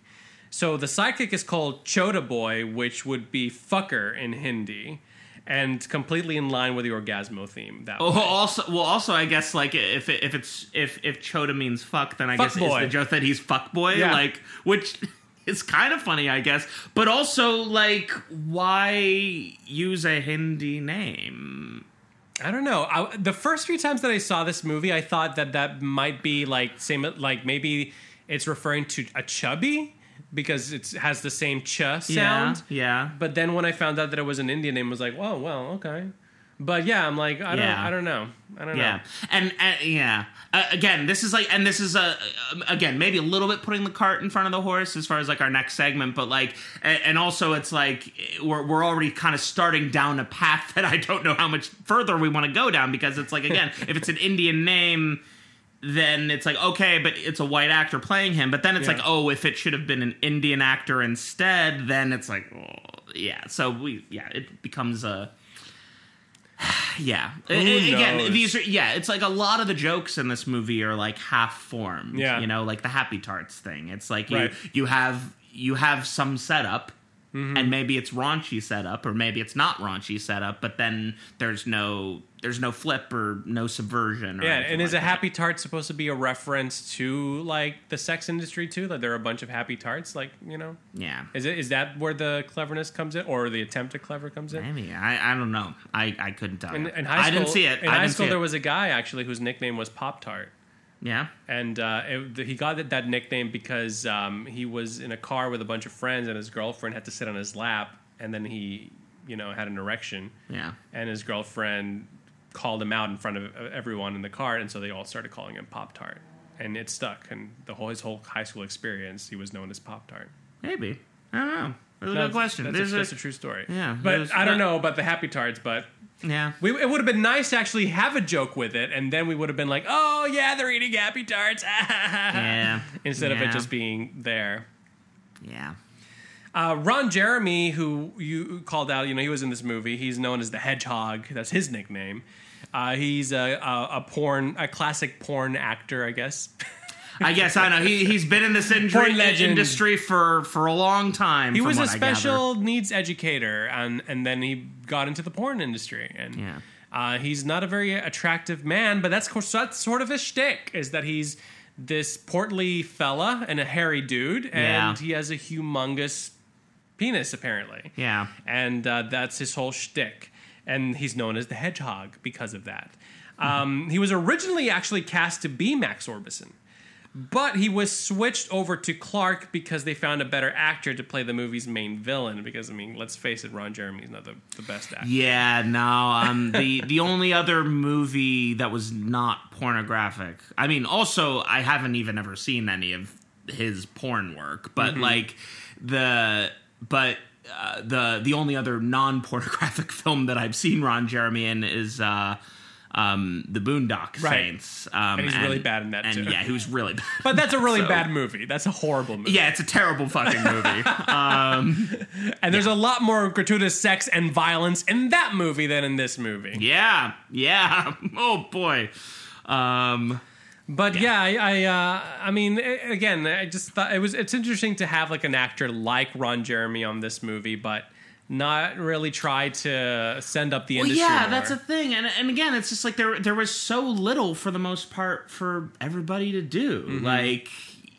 Speaker 4: So the sidekick is called Choda boy, which would be fucker in Hindi, and completely in line with the orgasmo theme. That
Speaker 5: Oh,
Speaker 4: way.
Speaker 5: also, well, also, I guess like if if it's if if Choda means fuck, then I
Speaker 4: Fuck
Speaker 5: guess
Speaker 4: boy.
Speaker 5: is the joke that he's fuck boy,
Speaker 4: Yeah.
Speaker 5: like which is kind of funny, I guess. But also, like, why use a Hindi name?
Speaker 4: I don't know. I, the first few times that I saw this movie, I thought that that might be like same, like maybe it's referring to a chubby, because it has the same ch sound.
Speaker 5: Yeah, yeah.
Speaker 4: But then when I found out that it was an Indian name, I was like, oh well, okay. But yeah, I'm like, I don't,
Speaker 5: Yeah.
Speaker 4: I don't know, I don't
Speaker 5: Yeah,
Speaker 4: know.
Speaker 5: and, and yeah, uh, again, this is like, and this is a again maybe a little bit putting the cart in front of the horse as far as like our next segment, but like, and, and also it's like we're we're already kind of starting down a path that I don't know how much further we want to go down because it's like again, if it's an Indian name. Then it's like okay, but it's a white actor playing him. But then it's
Speaker 4: Yeah.
Speaker 5: like, oh, if it should have been an Indian actor instead, then it's like, oh, yeah. So we, yeah, it becomes a, yeah. Again, these are yeah. It's like a lot of the jokes in this movie are like half formed.
Speaker 4: Yeah.
Speaker 5: you know, like the Happy Tarts thing. It's like you
Speaker 4: Right.
Speaker 5: you have you have some setup.
Speaker 4: Mm-hmm.
Speaker 5: And maybe it's raunchy setup, or maybe it's not raunchy setup, but then there's no there's no flip or no subversion. Or
Speaker 4: Yeah, and is
Speaker 5: like
Speaker 4: a happy tart supposed to be a reference to like the sex industry too? That there are a bunch of happy tarts, like you know,
Speaker 5: Yeah,
Speaker 4: is it is that where the cleverness comes in, or the attempt at clever comes in?
Speaker 5: maybe I, I don't know. I, I couldn't tell.
Speaker 4: In,
Speaker 5: you.
Speaker 4: in high school,
Speaker 5: I didn't see it.
Speaker 4: In
Speaker 5: I
Speaker 4: high school, there
Speaker 5: it.
Speaker 4: was a guy actually whose nickname was Pop Tart.
Speaker 5: yeah.
Speaker 4: and uh, it, he got that, that nickname because um, he was in a car with a bunch of friends, and his girlfriend had to sit on his lap, and then he, you know, had an erection,
Speaker 5: Yeah.
Speaker 4: and his girlfriend called him out in front of everyone in the car, and so they all started calling him Pop Tart, and it stuck, and the whole his whole high school experience, he was known as Pop Tart.
Speaker 5: Maybe. I don't know. That's a good question.
Speaker 4: That's,
Speaker 5: There's
Speaker 4: a,
Speaker 5: a-
Speaker 4: that's a true story.
Speaker 5: Yeah,
Speaker 4: but
Speaker 5: there's-
Speaker 4: I don't know about the Happy Tarts, but.
Speaker 5: yeah.
Speaker 4: We, it would have been nice to actually have a joke with it, and then we would have been like, "Oh yeah, they're eating Happy Tarts,"
Speaker 5: Yeah.
Speaker 4: instead of it just being there.
Speaker 5: Yeah.
Speaker 4: Uh, Ron Jeremy, who you called out, you know, he was in this movie. He's known as the Hedgehog. That's his nickname. Uh, he's a, a, a porn, a classic porn actor, I guess.
Speaker 5: I guess I know he he's been in this industry,
Speaker 4: Porn
Speaker 5: industry for for a long time.
Speaker 4: He was a
Speaker 5: what I gather.
Speaker 4: special needs educator, and and then he got into the porn industry. And
Speaker 5: Yeah.
Speaker 4: uh, he's not a very attractive man, but that's, that's sort of his shtick. Is that he's this portly fella and a hairy dude, and
Speaker 5: Yeah.
Speaker 4: he has a humongous penis, apparently.
Speaker 5: Yeah.
Speaker 4: and uh, that's his whole shtick. And he's known as the Hedgehog because of that. Um, he was originally actually cast to be Max Orbison, but he was switched over to Clark because they found a better actor to play the movie's main villain. Because I mean, let's face it, Ron Jeremy's not the, the best actor.
Speaker 5: Yeah, no. Um, the the only other movie that was not pornographic. I mean, also I haven't even ever seen any of his porn work, but
Speaker 4: Mm-hmm.
Speaker 5: like the but uh, the the only other non pornographic film that I've seen Ron Jeremy in is. Uh, um, the Boondock
Speaker 4: Right.
Speaker 5: Saints, um,
Speaker 4: And he's really bad in that,
Speaker 5: and
Speaker 4: too.
Speaker 5: yeah, he was really bad.
Speaker 4: But that's a really
Speaker 5: So-
Speaker 4: bad movie. That's a horrible movie.
Speaker 5: Yeah, it's a terrible fucking movie.
Speaker 4: And there's a lot more gratuitous sex and violence in that movie than in this movie.
Speaker 5: yeah, yeah. Oh boy. Um,
Speaker 4: But yeah, I, I, uh, I mean, again, I just thought it was. It's interesting to have like an actor like Ron Jeremy on this movie, but not really try to send up the
Speaker 5: well,
Speaker 4: industry.
Speaker 5: yeah,
Speaker 4: more.
Speaker 5: that's a thing, and and again, it's just like there there was so little for the most part for everybody to do.
Speaker 4: Mm-hmm.
Speaker 5: Like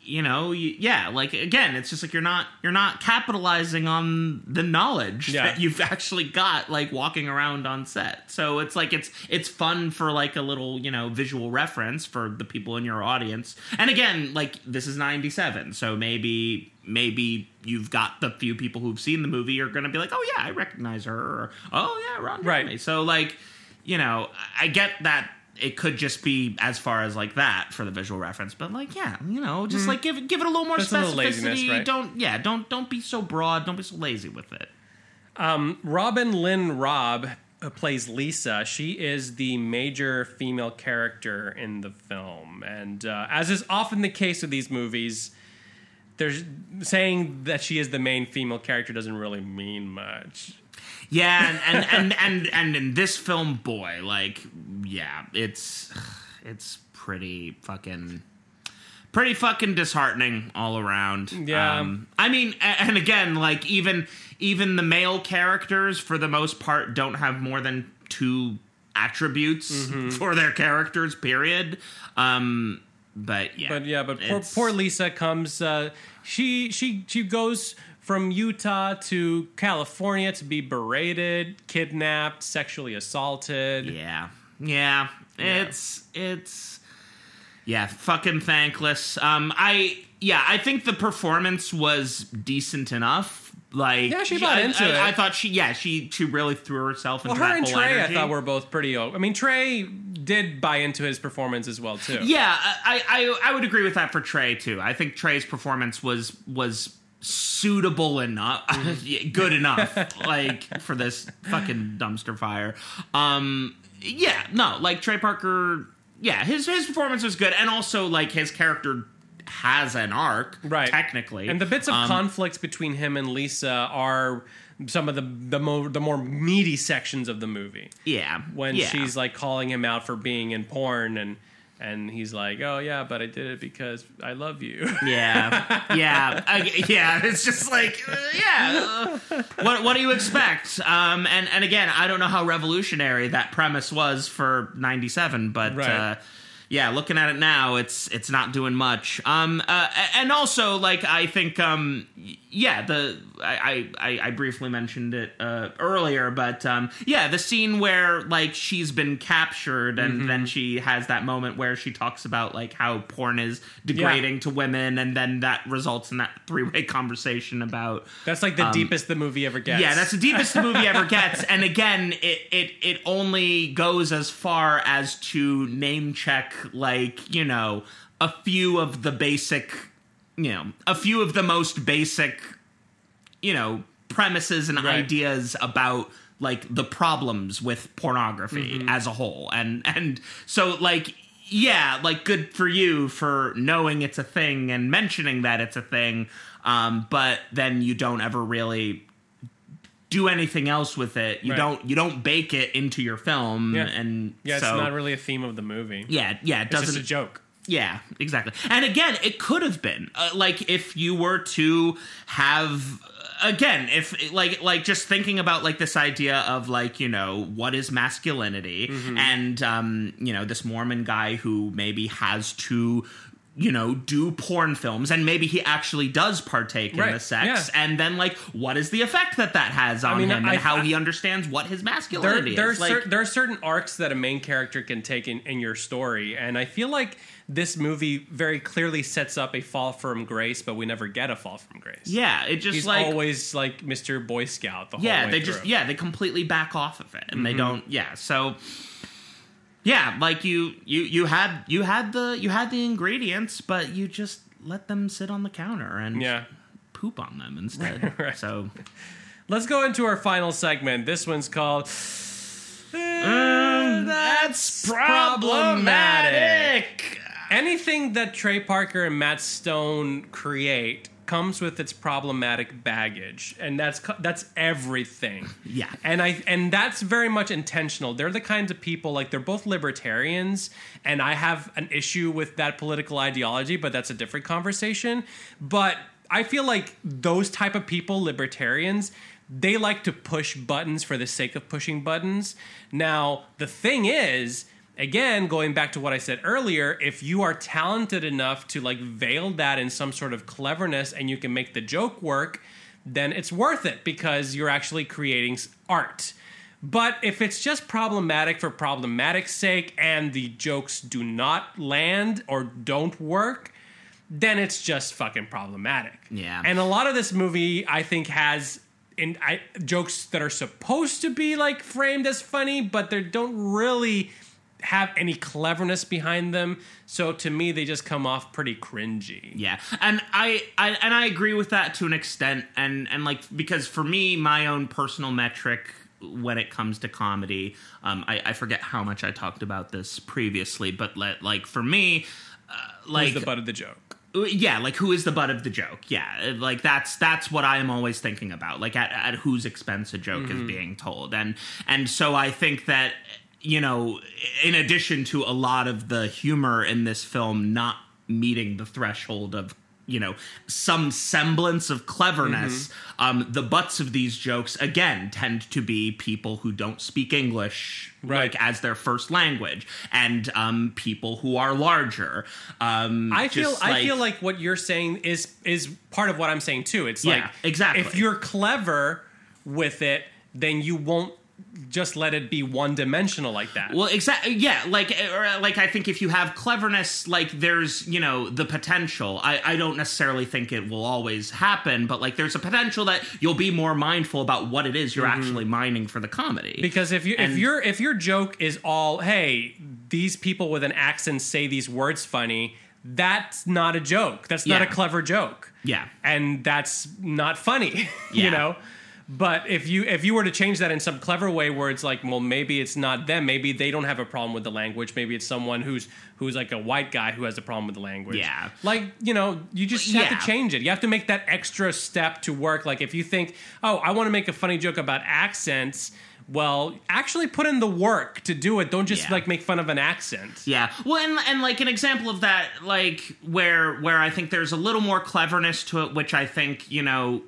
Speaker 5: you know, you, yeah, like again, it's just like you're not you're not capitalizing on the knowledge
Speaker 4: Yeah.
Speaker 5: that you've actually got like walking around on set. So it's like it's it's fun for like a little you know visual reference for the people in your audience. And again, like this is '97, so maybe maybe you've got the few people who've seen the movie are going to be like, oh yeah, I recognize her, or oh yeah, Ron
Speaker 4: Right.
Speaker 5: Jeremy. So like, you know, I get that it could just be as far as like that for the visual reference, but like, yeah, you know, just like give it give it a little more
Speaker 4: That's a little
Speaker 5: specificity.
Speaker 4: laziness, right?
Speaker 5: Don't yeah, don't don't be so broad. Don't be so lazy with it.
Speaker 4: Robyn Lynne Raab uh, plays Lisa. She is the major female character in the film, and uh, as is often the case with these movies. There's saying that she is the main female character doesn't really mean much.
Speaker 5: Yeah, and and, and and and in this film, boy, like, yeah, it's it's pretty fucking pretty fucking disheartening all around.
Speaker 4: Yeah.
Speaker 5: Um, I mean, and again, like even even the male characters for the most part don't have more than two attributes
Speaker 4: Mm-hmm.
Speaker 5: for their characters. Period. Um, but yeah,
Speaker 4: But yeah, but poor, poor Lisa comes. Uh, she she she goes from Utah to California to be berated, kidnapped, sexually assaulted.
Speaker 5: Yeah, yeah, it's it's Yeah, fucking thankless. Um, I yeah, I think the performance was decent enough. Like
Speaker 4: Yeah, she bought
Speaker 5: I,
Speaker 4: into
Speaker 5: I,
Speaker 4: it.
Speaker 5: I thought she yeah she she really threw herself
Speaker 4: Well,
Speaker 5: into
Speaker 4: her
Speaker 5: that
Speaker 4: and Trey,
Speaker 5: energy.
Speaker 4: I thought were both pretty. I mean, Trey did buy into his performance as well too.
Speaker 5: Yeah, I, I I would agree with that for Trey too. I think Trey's performance was was suitable enough,
Speaker 4: Mm-hmm.
Speaker 5: good enough, like for this fucking dumpster fire. Um, yeah, no, like Trey Parker. Yeah, his his performance was good, and also like his character has an arc,
Speaker 4: right
Speaker 5: Technically,
Speaker 4: and the bits of
Speaker 5: Um,
Speaker 4: conflicts between him and lisa are some of the the more the more meaty sections of the movie
Speaker 5: yeah,
Speaker 4: when
Speaker 5: yeah.
Speaker 4: she's like calling him out for being in porn and and he's like oh yeah but i did it because i love you
Speaker 5: Yeah, yeah, I, yeah. It's just like, uh, yeah. uh, what what do you expect? Um, and and again, I don't know how revolutionary that premise was for '97, but
Speaker 4: Right.
Speaker 5: uh, yeah, looking at it now, it's it's not doing much. Um, uh, and also like I think, um, yeah, the I I, I briefly mentioned it uh, earlier, but um, yeah, the scene where like she's been captured and
Speaker 4: Mm-hmm.
Speaker 5: then she has that moment where she talks about like how porn is degrading to women, and then that results in that three way conversation about
Speaker 4: that's like the deepest the movie ever gets
Speaker 5: Um, yeah, that's the deepest the movie ever gets. And again, it it it only goes as far as to name check like, you know, a few of the basic, you know, a few of the most basic, you know, premises and
Speaker 4: Right.
Speaker 5: ideas about like the problems with pornography
Speaker 4: Mm-hmm.
Speaker 5: as a whole. And and so like yeah, like good for you for knowing it's a thing and mentioning that it's a thing. Um, but then you don't ever really do anything else with it. You
Speaker 4: Right.
Speaker 5: don't you don't bake it into your film
Speaker 4: Yeah.
Speaker 5: and
Speaker 4: yeah
Speaker 5: so,
Speaker 4: it's not really a theme of the movie
Speaker 5: yeah, yeah, it
Speaker 4: it's just
Speaker 5: doesn't
Speaker 4: a joke
Speaker 5: yeah, exactly. And again, it could have been uh, like if you were to have again, if like like just thinking about like this idea of like you know what is masculinity,
Speaker 4: Mm-hmm.
Speaker 5: and um, you know this Mormon guy who maybe has to. You know, do porn films, and maybe he actually does partake in the sex,
Speaker 4: yeah.
Speaker 5: and then like, what is the effect that that has on
Speaker 4: mean,
Speaker 5: him,
Speaker 4: I-
Speaker 5: and how
Speaker 4: I-
Speaker 5: he understands what his
Speaker 4: there,
Speaker 5: masculinity
Speaker 4: there, are
Speaker 5: is? Like,
Speaker 4: cer- there are certain arcs that a main character can take in, in your story, and I feel like this movie very clearly sets up a fall from grace, but we never get a fall from grace.
Speaker 5: yeah, it just
Speaker 4: he's
Speaker 5: like
Speaker 4: always like Mr. Boy Scout the whole
Speaker 5: yeah they just yeah they completely back off of it and
Speaker 4: Mm-hmm.
Speaker 5: they don't yeah so yeah like you you you had you had the you had the ingredients but you just let them sit on the counter and
Speaker 4: yeah.
Speaker 5: poop on them instead
Speaker 4: Right.
Speaker 5: so
Speaker 4: Let's go into our final segment. This one's called.
Speaker 5: Um, that's problematic
Speaker 4: Anything that Trey Parker and Matt Stone create comes with its problematic baggage, and that's that's everything.
Speaker 5: Yeah.
Speaker 4: and I and that's very much intentional. They're the kinds of people like they're both libertarians, and I have an issue with that political ideology, but that's a different conversation. But I feel like those type of people, libertarians, they like to push buttons for the sake of pushing buttons. Now, the thing is, again, going back to what I said earlier, if you are talented enough to like veil that in some sort of cleverness and you can make the joke work, then it's worth it because you're actually creating art. But if it's just problematic for problematic sake and the jokes do not land or don't work, then it's just fucking problematic.
Speaker 5: Yeah.
Speaker 4: And a lot of this movie, I think, has in I, jokes that are supposed to be like framed as funny, but they don't really have any cleverness behind them. So to me, they just come off pretty cringy.
Speaker 5: Yeah, and I, I and I agree with that to an extent, and and like because for me, my own personal metric when it comes to comedy, um, I, I forget how much I talked about this previously, but let, like for me, uh, like
Speaker 4: Who's the butt of the joke?
Speaker 5: yeah like who is the butt of the joke yeah like that's that's what i am always thinking about like at, at whose expense a joke is being told and and so i think that you know in addition to a lot of the humor in this film not meeting the threshold of you know some semblance of cleverness um the butts of these jokes again tend to be people who don't speak english
Speaker 4: Right.
Speaker 5: like as their first language and um people who are larger um
Speaker 4: I feel
Speaker 5: just
Speaker 4: I feel like what you're saying is is part of what I'm saying too. It's
Speaker 5: Yeah,
Speaker 4: like
Speaker 5: exactly.
Speaker 4: if you're clever with it, then you won't just let it be one dimensional like that.
Speaker 5: Well, exactly. Yeah, like, or, like I think if you have cleverness, like there's you know the potential. I I don't necessarily think it will always happen, but like there's a potential that you'll be more mindful about what it is you're actually mining for the comedy.
Speaker 4: Mm-hmm. because if you if your if your joke is all hey these people with an accent say these words funny that's not a joke that's not a clever joke
Speaker 5: Yeah.
Speaker 4: and that's not funny you know but if you if you were to change that in some clever way where it's like well maybe it's not them maybe they don't have a problem with the language maybe it's someone who's who's like a white guy who has a problem with the language
Speaker 5: Yeah.
Speaker 4: like you know you just have
Speaker 5: Yeah.
Speaker 4: to change it you have to make that extra step to work like if you think oh i want to make a funny joke about accents well actually put in the work to do it don't just
Speaker 5: Yeah.
Speaker 4: like make fun of an accent
Speaker 5: Yeah. Well, and and like an example of that, like where where I think there's a little more cleverness to it, which I think you know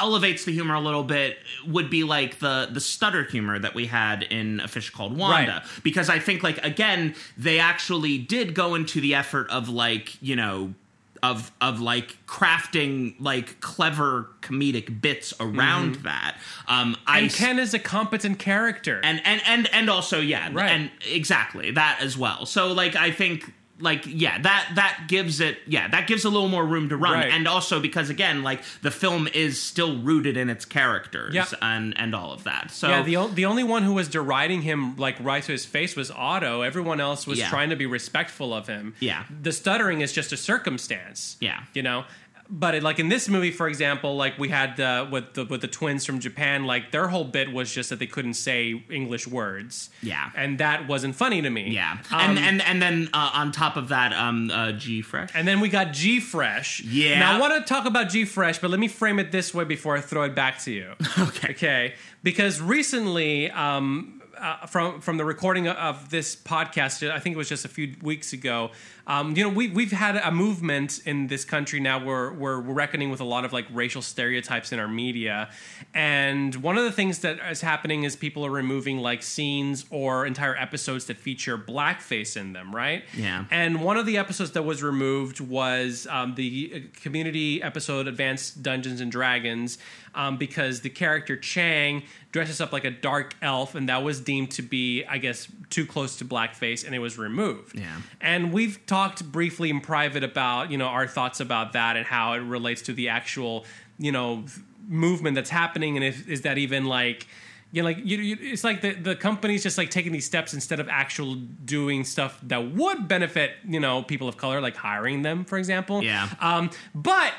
Speaker 5: elevates the humor a little bit, would be like the the stutter humor that we had in a fish called Wanda,
Speaker 4: Right.
Speaker 5: because I think like again they actually did go into the effort of like you know. Of, of like crafting like clever comedic bits around that. Um, I
Speaker 4: and ken is a competent character
Speaker 5: and and and and also yeah
Speaker 4: Right.
Speaker 5: and exactly that as well so like i think like yeah that that gives it yeah that gives a little more room to run
Speaker 4: Right.
Speaker 5: and also because again like the film is still rooted in its characters
Speaker 4: Yeah.
Speaker 5: and and all of that so
Speaker 4: yeah, the, o- the only one who was deriding him like right to his face was Otto. Everyone else was
Speaker 5: Yeah.
Speaker 4: trying to be respectful of him.
Speaker 5: Yeah.
Speaker 4: the stuttering is just a circumstance.
Speaker 5: Yeah.
Speaker 4: you know. But it, like in this movie, for example, like we had uh, with the with the twins from Japan, like their whole bit was just that they couldn't say English words.
Speaker 5: Yeah.
Speaker 4: and that wasn't funny to me.
Speaker 5: yeah
Speaker 4: Um,
Speaker 5: and and and then uh, on top of that um uh g fresh
Speaker 4: And then we got G Fresh.
Speaker 5: Yeah.
Speaker 4: Now I want to talk about G Fresh, but let me frame it this way before I throw it back to you.
Speaker 5: Okay.
Speaker 4: Okay. Because recently, um, uh, from from the recording of this podcast, I think it was just a few weeks ago. Um, you know, we we've had a movement in this country now where we're, we're reckoning with a lot of like racial stereotypes in our media, and one of the things that is happening is people are removing like scenes or entire episodes that feature blackface in them, right?
Speaker 5: Yeah.
Speaker 4: And one of the episodes that was removed was um, the uh, community episode Advanced Dungeons and Dragons um, because the character Chang dresses up like a dark elf, and that was deemed to be, I guess, too close to blackface, and it was removed.
Speaker 5: Yeah.
Speaker 4: And we've talked briefly in private about you know our thoughts about that and how it relates to the actual you know movement that's happening, and if, is that even like you know, like you, you, it's like the the company's just like taking these steps instead of actual doing stuff that would benefit you know people of color, like hiring them, for example.
Speaker 5: Yeah.
Speaker 4: Um, but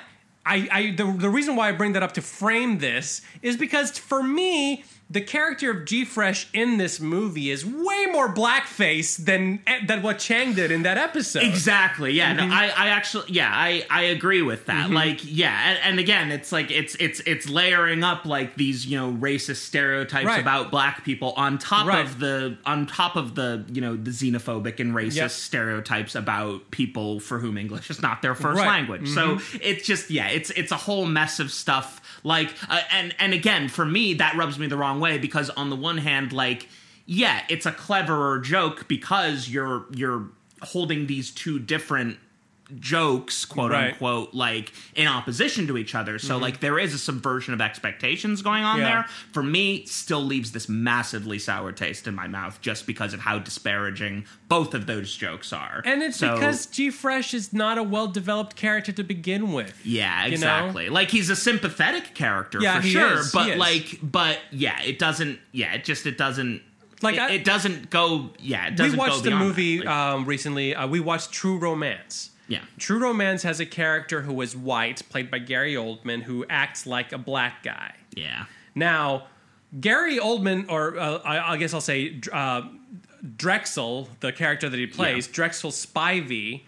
Speaker 4: I, I the, the reason why I bring that up to frame this is because for me, the character of G Fresh in this movie is way more blackface than than what Chang did in that episode.
Speaker 5: Exactly. Yeah.
Speaker 4: Mm-hmm.
Speaker 5: No, I, I actually, yeah, I, I agree with that. Like, yeah, and, and again, it's like it's it's it's layering up like these you know racist stereotypes
Speaker 4: Right.
Speaker 5: about black people on top
Speaker 4: Right.
Speaker 5: of the on top of the you know the xenophobic and racist
Speaker 4: Yep.
Speaker 5: stereotypes about people for whom English is not their first
Speaker 4: Right. Mm-hmm.
Speaker 5: language. So it's just yeah, it's it's a whole mess of stuff. Like, uh, and and again, for me, that rubs me the wrong way because on the one hand, like yeah, it's a cleverer joke because you're you're holding these two different jokes, quote
Speaker 4: Right.
Speaker 5: unquote, like in opposition to each other. So like there is a subversion of expectations going on
Speaker 4: Mm-hmm. Yeah.
Speaker 5: there. For me, still leaves this massively sour taste in my mouth just because of how disparaging both of those jokes are.
Speaker 4: And it's
Speaker 5: So-
Speaker 4: because G Fresh is not a well developed character to begin with.
Speaker 5: Yeah,
Speaker 4: you know?
Speaker 5: exactly. Like he's a sympathetic character
Speaker 4: Yeah,
Speaker 5: for sure,
Speaker 4: is,
Speaker 5: but like, but yeah, it doesn't. Yeah, it just it doesn't.
Speaker 4: Like,
Speaker 5: it,
Speaker 4: I-
Speaker 5: it doesn't go. Yeah, it
Speaker 4: We
Speaker 5: doesn't.
Speaker 4: watched
Speaker 5: go
Speaker 4: the movie um, recently. Uh, we watched True Romance.
Speaker 5: Yeah,
Speaker 4: True Romance has a character who is white, played by Gary Oldman, who acts like a black guy.
Speaker 5: yeah,
Speaker 4: Now, Gary Oldman, or uh, I, I guess I'll say uh, Drexel, the character that he plays, Drexel Spivey,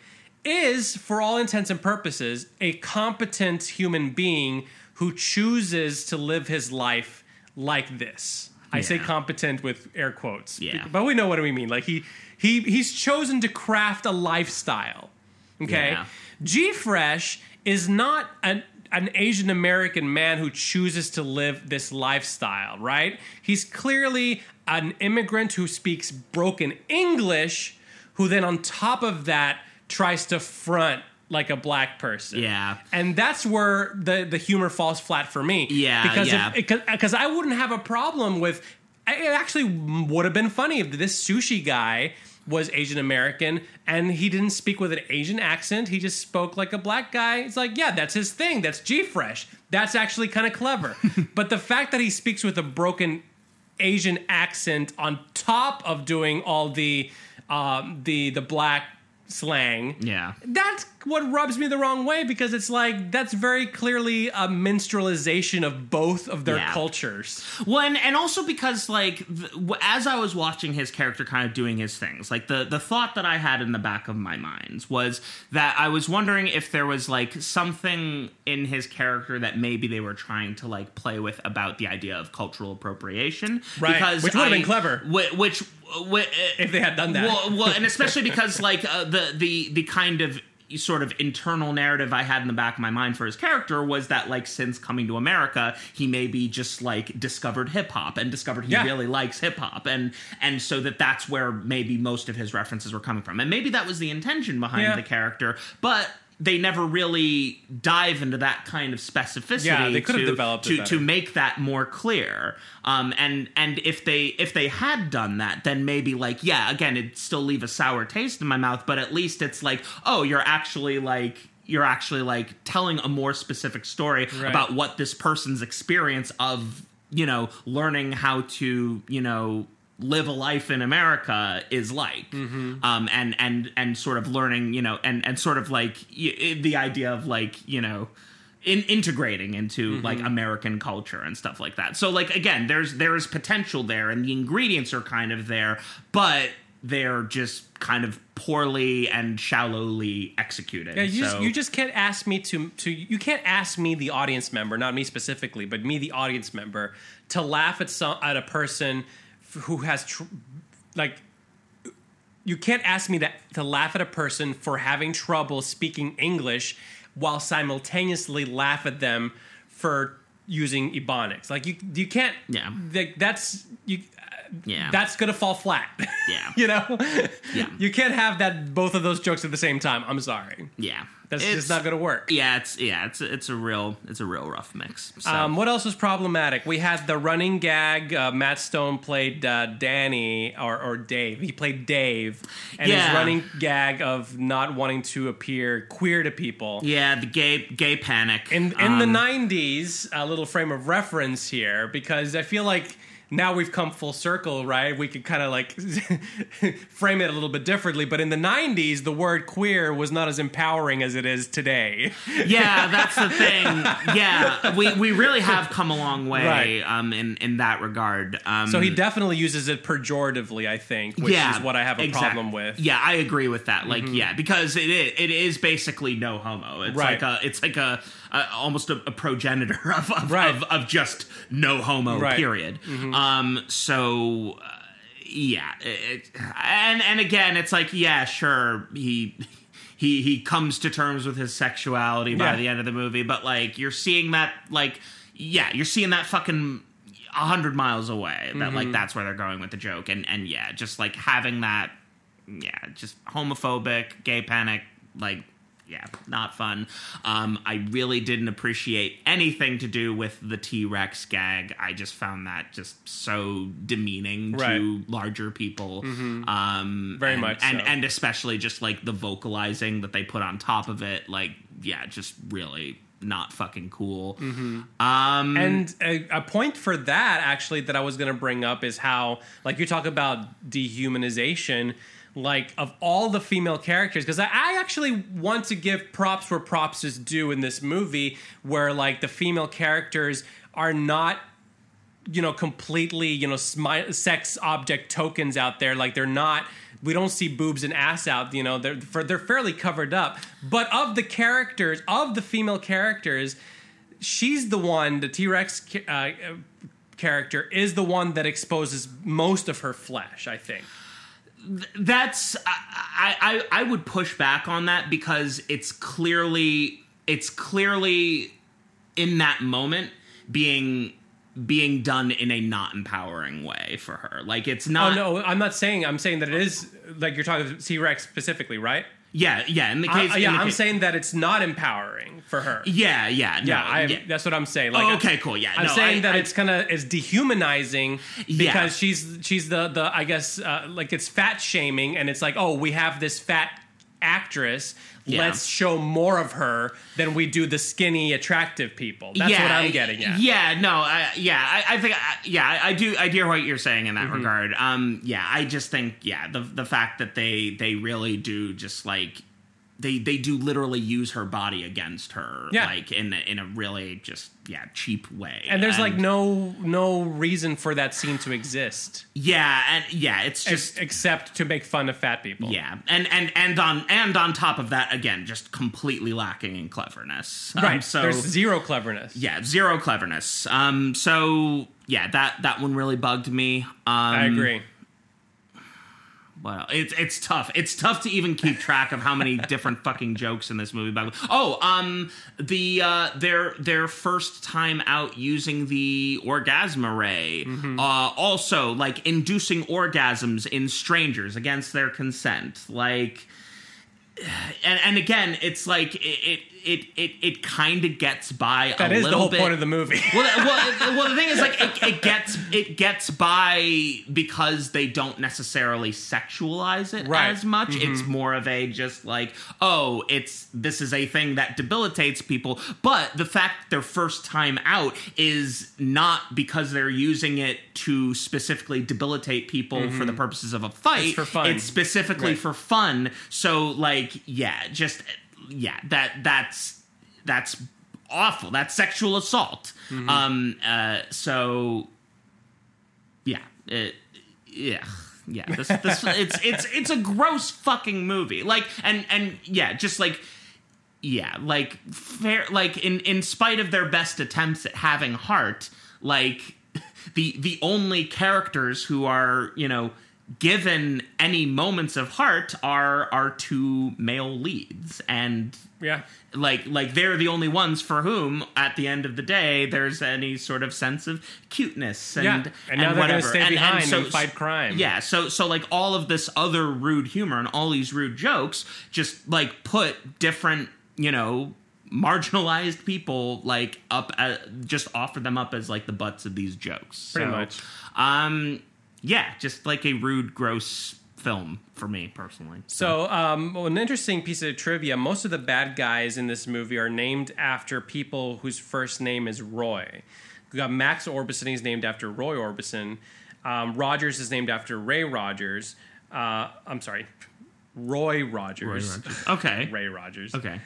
Speaker 4: is, for all intents and purposes, a competent human being who chooses to live his life like this. I say competent with air quotes,
Speaker 5: Yeah.
Speaker 4: but we know what we mean. Like he he he's chosen to craft a lifestyle. Okay,
Speaker 5: Yeah.
Speaker 4: G Fresh is not an an Asian American man who chooses to live this lifestyle, right? He's clearly an immigrant who speaks broken English, who then on top of that tries to front like a black person.
Speaker 5: Yeah.
Speaker 4: And that's where the the humor falls flat for me.
Speaker 5: Yeah,
Speaker 4: Because
Speaker 5: yeah.
Speaker 4: because because I wouldn't have a problem with it actually would have been funny if this sushi guy was Asian American and he didn't speak with an Asian accent. He just spoke like a black guy. It's like, yeah, that's his thing. That's G Fresh. That's actually kind of clever. but the fact that he speaks with a broken Asian accent on top of doing all the um, the the black slang,
Speaker 5: Yeah.
Speaker 4: that's what rubs me the wrong way because it's like that's very clearly a minstrelization of both of their
Speaker 5: Yeah.
Speaker 4: cultures.
Speaker 5: Well, and, and also because like th- as I was watching his character kind of doing his things, like the the thought that I had in the back of my mind was that I was wondering if there was like something in his character that maybe they were trying to like play with about the idea of cultural appropriation,
Speaker 4: Right,
Speaker 5: Because
Speaker 4: which would've been clever.
Speaker 5: whi- Which, whi-
Speaker 4: If they had done that.
Speaker 5: well, well, and especially because like uh, the the the kind of sort of internal narrative I had in the back of my mind for his character was that like since coming to America, he maybe just like discovered hip hop and discovered he
Speaker 4: Yeah.
Speaker 5: really likes hip hop, and and so that that's where maybe most of his references were coming from, and maybe that was the intention behind
Speaker 4: Yeah.
Speaker 5: the character, but. They never really dive into that kind of specificity.
Speaker 4: Yeah, they could have
Speaker 5: to-
Speaker 4: developed
Speaker 5: to, to make that more clear. Um, and and if they if they had done that, then maybe like yeah, again, it'd still leave a sour taste in my mouth. But at least it's like oh, you're actually like you're actually like telling a more specific story
Speaker 4: Right.
Speaker 5: about what this person's experience of you know learning how to you know live a life in America is like
Speaker 4: Mm-hmm.
Speaker 5: um and and and sort of learning you know and and sort of like y- the idea of like you know in integrating into
Speaker 4: Mm-hmm.
Speaker 5: like American culture and stuff like that. So like again, there's there's potential there and the ingredients are kind of there, but they're just kind of poorly and shallowly executed.
Speaker 4: Yeah, you,
Speaker 5: so,
Speaker 4: just, you just can't ask me to to you can't ask me the audience member, not me specifically, but me the audience member to laugh at some at a person who has tr- like you can't ask me that to laugh at a person for having trouble speaking English while simultaneously laugh at them for using ebonics. Like you you can't
Speaker 5: Yeah.
Speaker 4: like, that's you
Speaker 5: yeah.
Speaker 4: that's gonna fall flat.
Speaker 5: Yeah.
Speaker 4: you know?
Speaker 5: Yeah.
Speaker 4: You can't have that both of those jokes at the same time. I'm sorry.
Speaker 5: yeah.
Speaker 4: That's
Speaker 5: It's-
Speaker 4: just not gonna work.
Speaker 5: Yeah, it's yeah, it's it's a real it's a real rough mix. So.
Speaker 4: Um, what else was problematic? We had the running gag. Uh, Matt Stone played uh, Danny or, or Dave. He played Dave, and his running gag of not wanting to appear queer to people.
Speaker 5: yeah, the gay gay panic.
Speaker 4: In in the
Speaker 5: Um,
Speaker 4: '90s, a little frame of reference here because I feel like now we've come full circle, right? We could kind of like frame it a little bit differently. But in the '90s, the word queer was not as empowering as it is today.
Speaker 5: yeah, that's the thing. Yeah, we, we really have come a long way
Speaker 4: Right.
Speaker 5: um, in in that regard. Um,
Speaker 4: So he definitely uses it pejoratively, I think, which is what I have a
Speaker 5: exact-
Speaker 4: problem with.
Speaker 5: Yeah, I agree with that. Like, yeah, because it is it is basically no homo. It's
Speaker 4: Right.
Speaker 5: like a it's like a, a almost a, a progenitor of of,
Speaker 4: Right.
Speaker 5: of of just no homo.
Speaker 4: Right. Mm-hmm.
Speaker 5: Period. Um. So. Uh, yeah, it, and and again, it's like yeah, sure, he he he comes to terms with his sexuality by
Speaker 4: Yeah.
Speaker 5: the end of the movie, but like you're seeing that like yeah, you're seeing that fucking a hundred miles away. That
Speaker 4: Mm-hmm.
Speaker 5: like that's where they're going with the joke, and and yeah, just like having that, yeah, just homophobic, gay panic, like. Yeah, not fun. Um, I really didn't appreciate anything to do with the T Rex gag. I just found that just so demeaning
Speaker 4: Right.
Speaker 5: to larger people. Um,
Speaker 4: Very
Speaker 5: and,
Speaker 4: much
Speaker 5: and
Speaker 4: so.
Speaker 5: and especially just like the vocalizing that they put on top of it. Like, yeah, just really not fucking cool. Um,
Speaker 4: And a, a point for that, actually, that I was going to bring up is how, like, you talk about dehumanization, like, of all the female characters, because I, I actually want to give props where props is due in this movie, where, like, the female characters are not you know completely you know smi- sex object tokens out there. Like they're not we don't see boobs and ass out you know they're for, they're fairly covered up. But of the characters of the female characters she's the one the t-rex uh, character is the one that exposes most of her flesh i think
Speaker 5: that's I, I I would push back on that because it's clearly it's clearly in that moment being being done in a not empowering way for her. Like it's
Speaker 4: oh
Speaker 5: not
Speaker 4: no i'm not saying i'm saying that it is like you're talking T Rex specifically right
Speaker 5: yeah, yeah. In the
Speaker 4: I-
Speaker 5: case, in
Speaker 4: yeah,
Speaker 5: the
Speaker 4: I'm
Speaker 5: case-
Speaker 4: saying that it's not empowering for her.
Speaker 5: yeah, yeah, no,
Speaker 4: Yeah, I,
Speaker 5: yeah.
Speaker 4: that's what I'm saying. Like,
Speaker 5: Oh, okay, cool, yeah,
Speaker 4: I'm
Speaker 5: no,
Speaker 4: saying
Speaker 5: I-
Speaker 4: that
Speaker 5: I-
Speaker 4: it's kind of it's dehumanizing
Speaker 5: Yeah.
Speaker 4: because she's she's the the I guess uh, like it's fat shaming, and it's like oh we have this fat actress,
Speaker 5: Yeah.
Speaker 4: let's show more of her than we do the skinny attractive people. That's what I'm getting at.
Speaker 5: Yeah, no, I, yeah, I, I think, I, yeah, I, I do, I hear what you're saying in that
Speaker 4: Mm-hmm.
Speaker 5: regard. Um, yeah, I just think, yeah, the the fact that they they really do just like they they do literally use her body against her,
Speaker 4: Yeah.
Speaker 5: like in in a really just yeah cheap way.
Speaker 4: And there's like no no reason for that scene to exist
Speaker 5: yeah, and yeah, it's
Speaker 4: ex-
Speaker 5: just.
Speaker 4: except to make fun of fat people.
Speaker 5: yeah, and and and on and on top of that, again, just completely lacking in cleverness. Um,
Speaker 4: Right.
Speaker 5: so
Speaker 4: There's zero cleverness.
Speaker 5: yeah, zero cleverness. Um, so yeah, that that one really bugged me. Um,
Speaker 4: I agree.
Speaker 5: Well, it's it's tough. It's tough to even keep track of how many different fucking jokes in this movie. By the way, oh, um, the uh, their their first time out using the orgasm ray,
Speaker 4: Mm-hmm.
Speaker 5: uh, also like inducing orgasms in strangers against their consent, like. And, and again, it's like it it it it, it kind of gets by.
Speaker 4: That is the whole
Speaker 5: bit.
Speaker 4: point of the movie.
Speaker 5: well, well, well, the thing is, like, it, it gets it gets by because they don't necessarily sexualize it
Speaker 4: Right.
Speaker 5: as much. It's mm-hmm. more of a just like, oh, it's this is a thing that debilitates people. But the fact their first time out is not because they're using it to specifically debilitate people for mm-hmm. the purposes of a fight.
Speaker 4: It's for fun.
Speaker 5: It's specifically
Speaker 4: Right.
Speaker 5: for fun. So, like, yeah, just yeah, that that's that's awful. That's sexual assault.
Speaker 4: Mm-hmm.
Speaker 5: Um. Uh. So. Yeah. It, yeah. Yeah. This. This. it's. It's. It's a gross fucking movie. Like. And. And. Yeah. Just like. Yeah. Like. Fair. Like. In. In spite of their best attempts at having heart. Like. The. The only characters who are. You know. Given any moments of heart are are two male leads and
Speaker 4: yeah.
Speaker 5: like like they're the only ones for whom at the end of the day there's any sort of sense of cuteness and
Speaker 4: Yeah, and now they're
Speaker 5: whatever.
Speaker 4: stay behind and fight crime.
Speaker 5: yeah so so like all of this other rude humor and all these rude jokes just like put different you know marginalized people like up at, just offer them up as like the butts of these jokes
Speaker 4: Pretty
Speaker 5: So,
Speaker 4: much.
Speaker 5: um yeah just like a rude gross film for me personally
Speaker 4: So, um, well, an interesting piece of trivia: most of the bad guys in this movie are named after people whose first name is Roy. We got Max Orbison; he's named after Roy Orbison. Um, Rogers is named after Ray Rogers. Uh, I'm sorry, Roy Rogers.
Speaker 5: okay
Speaker 4: Ray Rogers.
Speaker 5: okay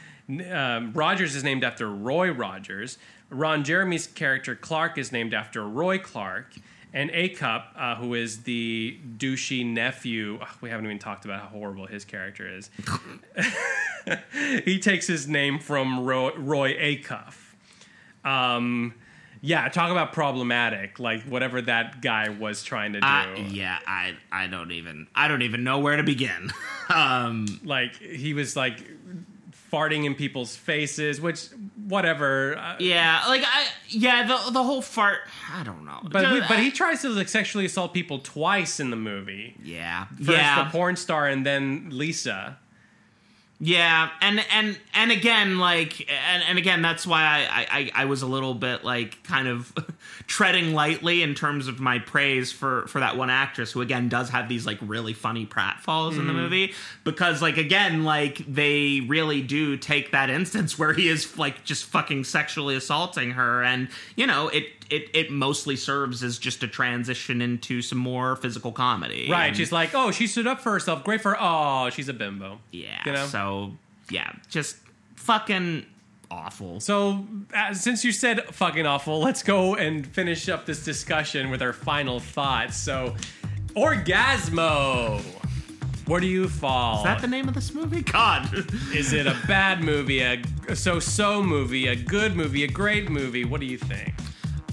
Speaker 4: Um, Rogers is named after Roy Rogers. Ron Jeremy's character Clark is named after Roy Clark. And Acup, uh, who is the douchey nephew, ugh, we haven't even talked about how horrible his character is. he takes his name from Roy, Roy Acuff. Um, yeah, talk about problematic. Like whatever that guy was trying to do.
Speaker 5: I, yeah, I I don't even I don't even know where to begin. um,
Speaker 4: Like he was like farting in people's faces, which whatever. Uh,
Speaker 5: yeah, like I yeah the the whole fart. I don't know,
Speaker 4: But but he tries to like sexually assault people twice in the movie.
Speaker 5: yeah
Speaker 4: First
Speaker 5: yeah
Speaker 4: the porn star and then Lisa.
Speaker 5: Yeah, and and and again, like, and, and again, that's why I, I I was a little bit like kind of treading lightly in terms of my praise for for that one actress who again does have these like really funny pratfalls in the mm. movie. Because like again like they really do take that instance where he is like just fucking sexually assaulting her. And you know it it it mostly serves as just a transition into some more physical comedy
Speaker 4: Right.
Speaker 5: And-
Speaker 4: She's like, oh, she stood up for herself. Great for. Oh, she's a bimbo.
Speaker 5: yeah
Speaker 4: You know?
Speaker 5: so yeah just fucking awful
Speaker 4: So, uh, since you said fucking awful, let's go and finish up this discussion with our final thoughts. So, Orgazmo. Where do you fall?
Speaker 5: Is that the name of this movie? God.
Speaker 4: Is it a bad movie, a so-so movie, a good movie, a great movie? What do you think?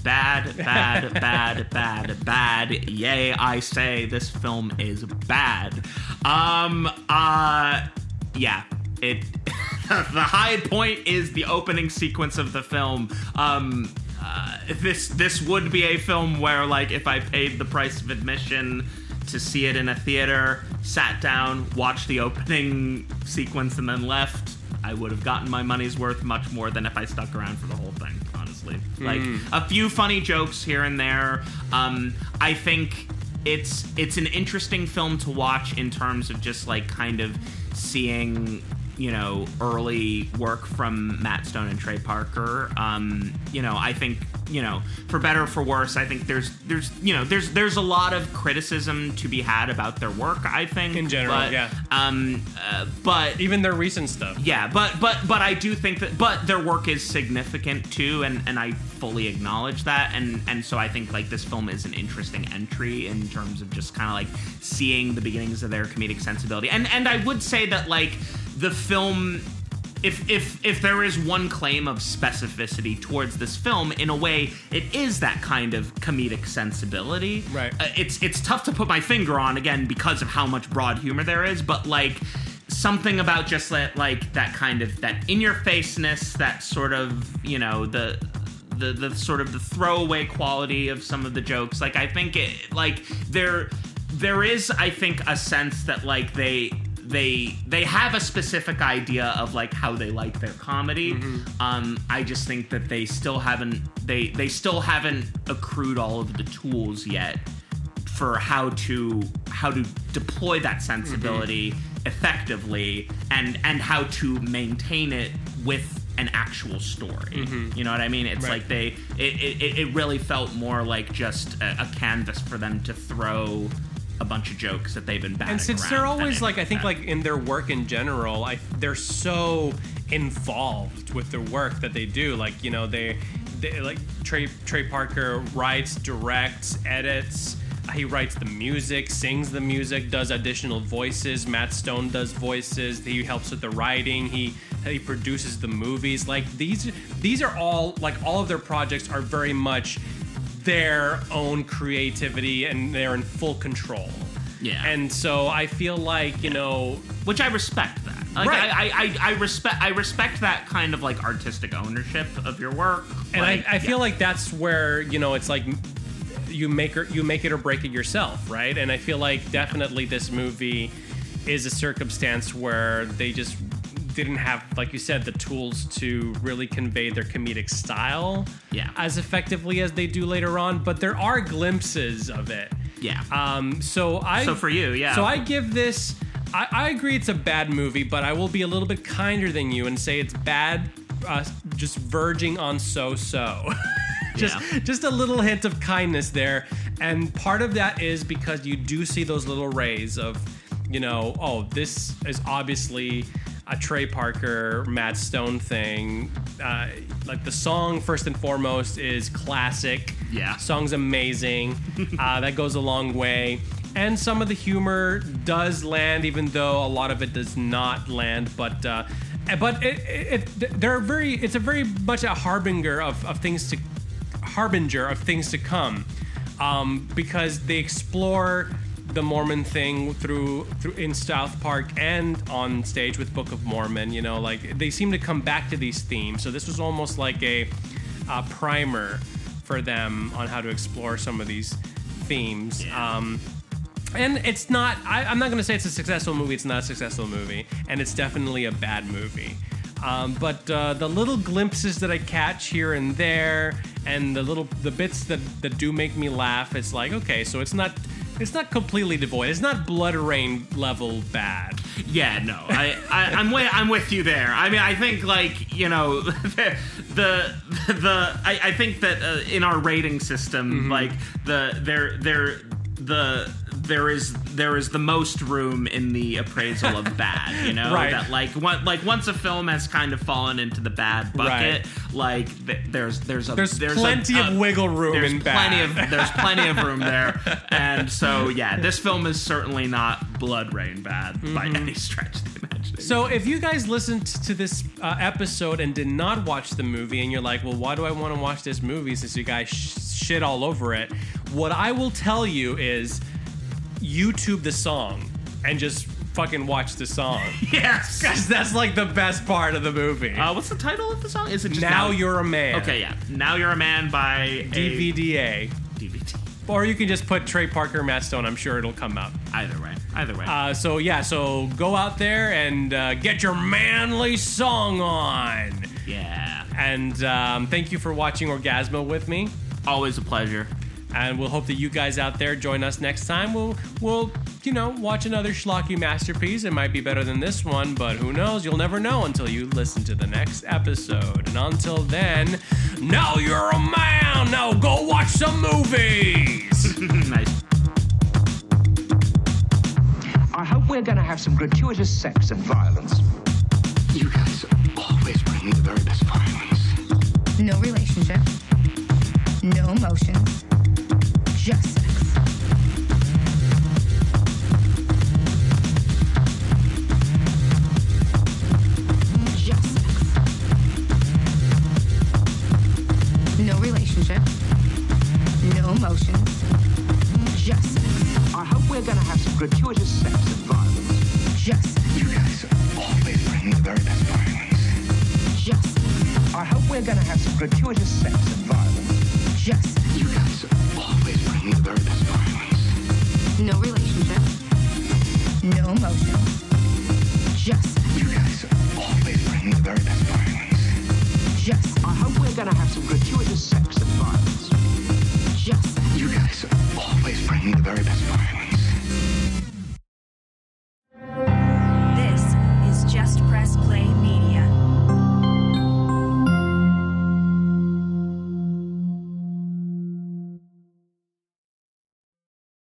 Speaker 5: Bad, bad, bad, bad, bad. Yay, I say this film is bad. Um, uh, yeah. It. the high point is the opening sequence of the film. Um, uh, this this would be a film where, like, if I paid the price of admission to see it in a theater, sat down, watched the opening sequence, and then left, I would have gotten my money's worth much more than if I stuck around for the whole thing. Like a few funny jokes here and there. Um, I think it's it's an interesting film to watch in terms of just like kind of seeing you know early work from Matt Stone and Trey Parker. Um, you know, I think you know for better or for worse, I think there's there's you know there's there's a lot of criticism to be had about their work. I think
Speaker 4: In general,
Speaker 5: but,
Speaker 4: yeah.
Speaker 5: Um, uh, but
Speaker 4: Even their recent stuff.
Speaker 5: yeah, but but but I do think that but their work is significant too, and and I fully acknowledge that, and and so I think like this film is an interesting entry in terms of just kind of like seeing the beginnings of their comedic sensibility, and and I would say that like the film. If, if if there is one claim of specificity towards this film, in a way, it is that kind of comedic sensibility.
Speaker 4: Right.
Speaker 5: Uh, it's it's tough to put my finger on again because of how much broad humor there is, but like something about just that like that kind of that in your faceness, that sort of you know the the the sort of the throwaway quality of some of the jokes. Like I think it like there there is I think a sense that like they they they have a specific idea of like how they like their comedy. Mm-hmm. Um, I just think that they still haven't they they still haven't accrued all of the tools yet for how to how to deploy that sensibility mm-hmm. effectively and and how to maintain it with an actual story. Mm-hmm. You know what I mean? It's
Speaker 4: Right.
Speaker 5: like they it, it, it really felt more like just a, a canvas for them to throw a bunch of jokes that they've been batting
Speaker 4: and since they're always like i think like in their work in general i they're so involved with the work that they do. Like you know they, they like trey trey parker writes directs edits. He writes the music sings the music does additional voices. Matt stone does voices. He helps with the writing. He he produces the movies. Like these these are all like all of their projects are very much their own creativity and they're in full control
Speaker 5: Yeah.
Speaker 4: and so I feel like you know,
Speaker 5: which I respect that. Like,
Speaker 4: Right.
Speaker 5: I, I, I, I respect I respect that kind of like artistic ownership of your work.
Speaker 4: and
Speaker 5: Like,
Speaker 4: I, I feel
Speaker 5: yeah.
Speaker 4: like that's where you know it's like you make or, you make it or break it yourself, right? And I feel like definitely this movie is a circumstance where they just didn't have, like you said, the tools to really convey their comedic style
Speaker 5: Yeah.
Speaker 4: as effectively as they do later on. But there are glimpses of it.
Speaker 5: yeah.
Speaker 4: Um, so I
Speaker 5: So for you, yeah.
Speaker 4: So I give this. I, I agree, it's a bad movie, but I will be a little bit kinder than you and say it's bad, uh, just verging on so-so. just,
Speaker 5: Yeah.
Speaker 4: just a little hint of kindness there, and part of that is because you do see those little rays of, you know, oh, this is obviously a Trey Parker, Matt Stone thing. Uh, like the song, first and foremost, is classic.
Speaker 5: Yeah.
Speaker 4: Song's amazing. uh, that goes a long way. And some of the humor does land, even though a lot of it does not land. But uh, but it, it, it they're very it's a very much a harbinger of, of things to harbinger of things to come, um, because they explore the Mormon thing through through in South Park and on stage with Book of Mormon. You know, like they seem to come back to these themes. So this was almost like a, uh primer for them on how to explore some of these themes. Um, and it's not. I, I'm not going to say it's a successful movie. It's not a successful movie, and it's definitely a bad movie. Um, but uh, the little glimpses that I catch here and there, and the little the bits that that do make me laugh, it's like okay, so it's not. It's not completely devoid. It's not BloodRayne level bad.
Speaker 5: Yeah, no, I, I I'm with I'm with you there. I mean, I think like you know the the, the I, I think that uh, in our rating system,
Speaker 4: Mm-hmm.
Speaker 5: like the there there the there is there is the most room in the appraisal of bad. You know
Speaker 4: Right.
Speaker 5: that like one, like once a film has kind of fallen into the bad bucket, like th- there's there's a
Speaker 4: There's
Speaker 5: a-
Speaker 4: plenty of
Speaker 5: a-
Speaker 4: wiggle room
Speaker 5: there's
Speaker 4: in
Speaker 5: plenty
Speaker 4: bad.
Speaker 5: of there's plenty of room there, and so yeah, this film is certainly not BloodRayne bad by any stretch of the imagination.
Speaker 4: So if you guys listened to this uh, episode and did not watch the movie, and you're like, well, why do I want to watch this movie since you guys sh- shit all over it? What I will tell you is YouTube the song and just fucking watch the song.
Speaker 5: yes.
Speaker 4: Because that's like the best part of the movie.
Speaker 5: Uh, what's the title of the song? Is it just
Speaker 4: now, you're a man.
Speaker 5: okay? Yeah, now you're a man by
Speaker 4: DVDA.
Speaker 5: DVD.
Speaker 4: or you can just put Trey Parker, Matt Stone. I'm sure it'll come up.
Speaker 5: Either way. Either way.
Speaker 4: Uh, so yeah, so go out there and uh, get your manly song on.
Speaker 5: yeah.
Speaker 4: And um, thank you for watching Orgazmo with me.
Speaker 5: Always a pleasure.
Speaker 4: And we'll hope that you guys out there join us next time. We'll we'll you know watch another schlocky masterpiece. It might be better than this one, but who knows? You'll never know until you listen to the next episode. And until then, now you're a man. Now go watch some movies.
Speaker 5: nice.
Speaker 1: I hope we're going to have some gratuitous sex and violence.
Speaker 2: You guys always bring me the very best violence.
Speaker 3: No relationship. No emotions. Gratuitous sex and violence. Just you guys are all living there as violence.
Speaker 1: Just I hope we're gonna have some gratuitous sex. And violence.
Speaker 3: Just
Speaker 2: you guys always bring me the very best violence.
Speaker 3: Just sex.
Speaker 1: I hope we're going to have some gratuitous sex and violence.
Speaker 3: Just sex.
Speaker 2: You guys always bring me the very best violence.
Speaker 3: No relationship. No emotions. Just.
Speaker 2: You guys are always bring the very best violence.
Speaker 3: Just.
Speaker 1: I hope we're going to have some gratuitous sex and violence.
Speaker 3: Just.
Speaker 2: You guys are always bring the very best violence.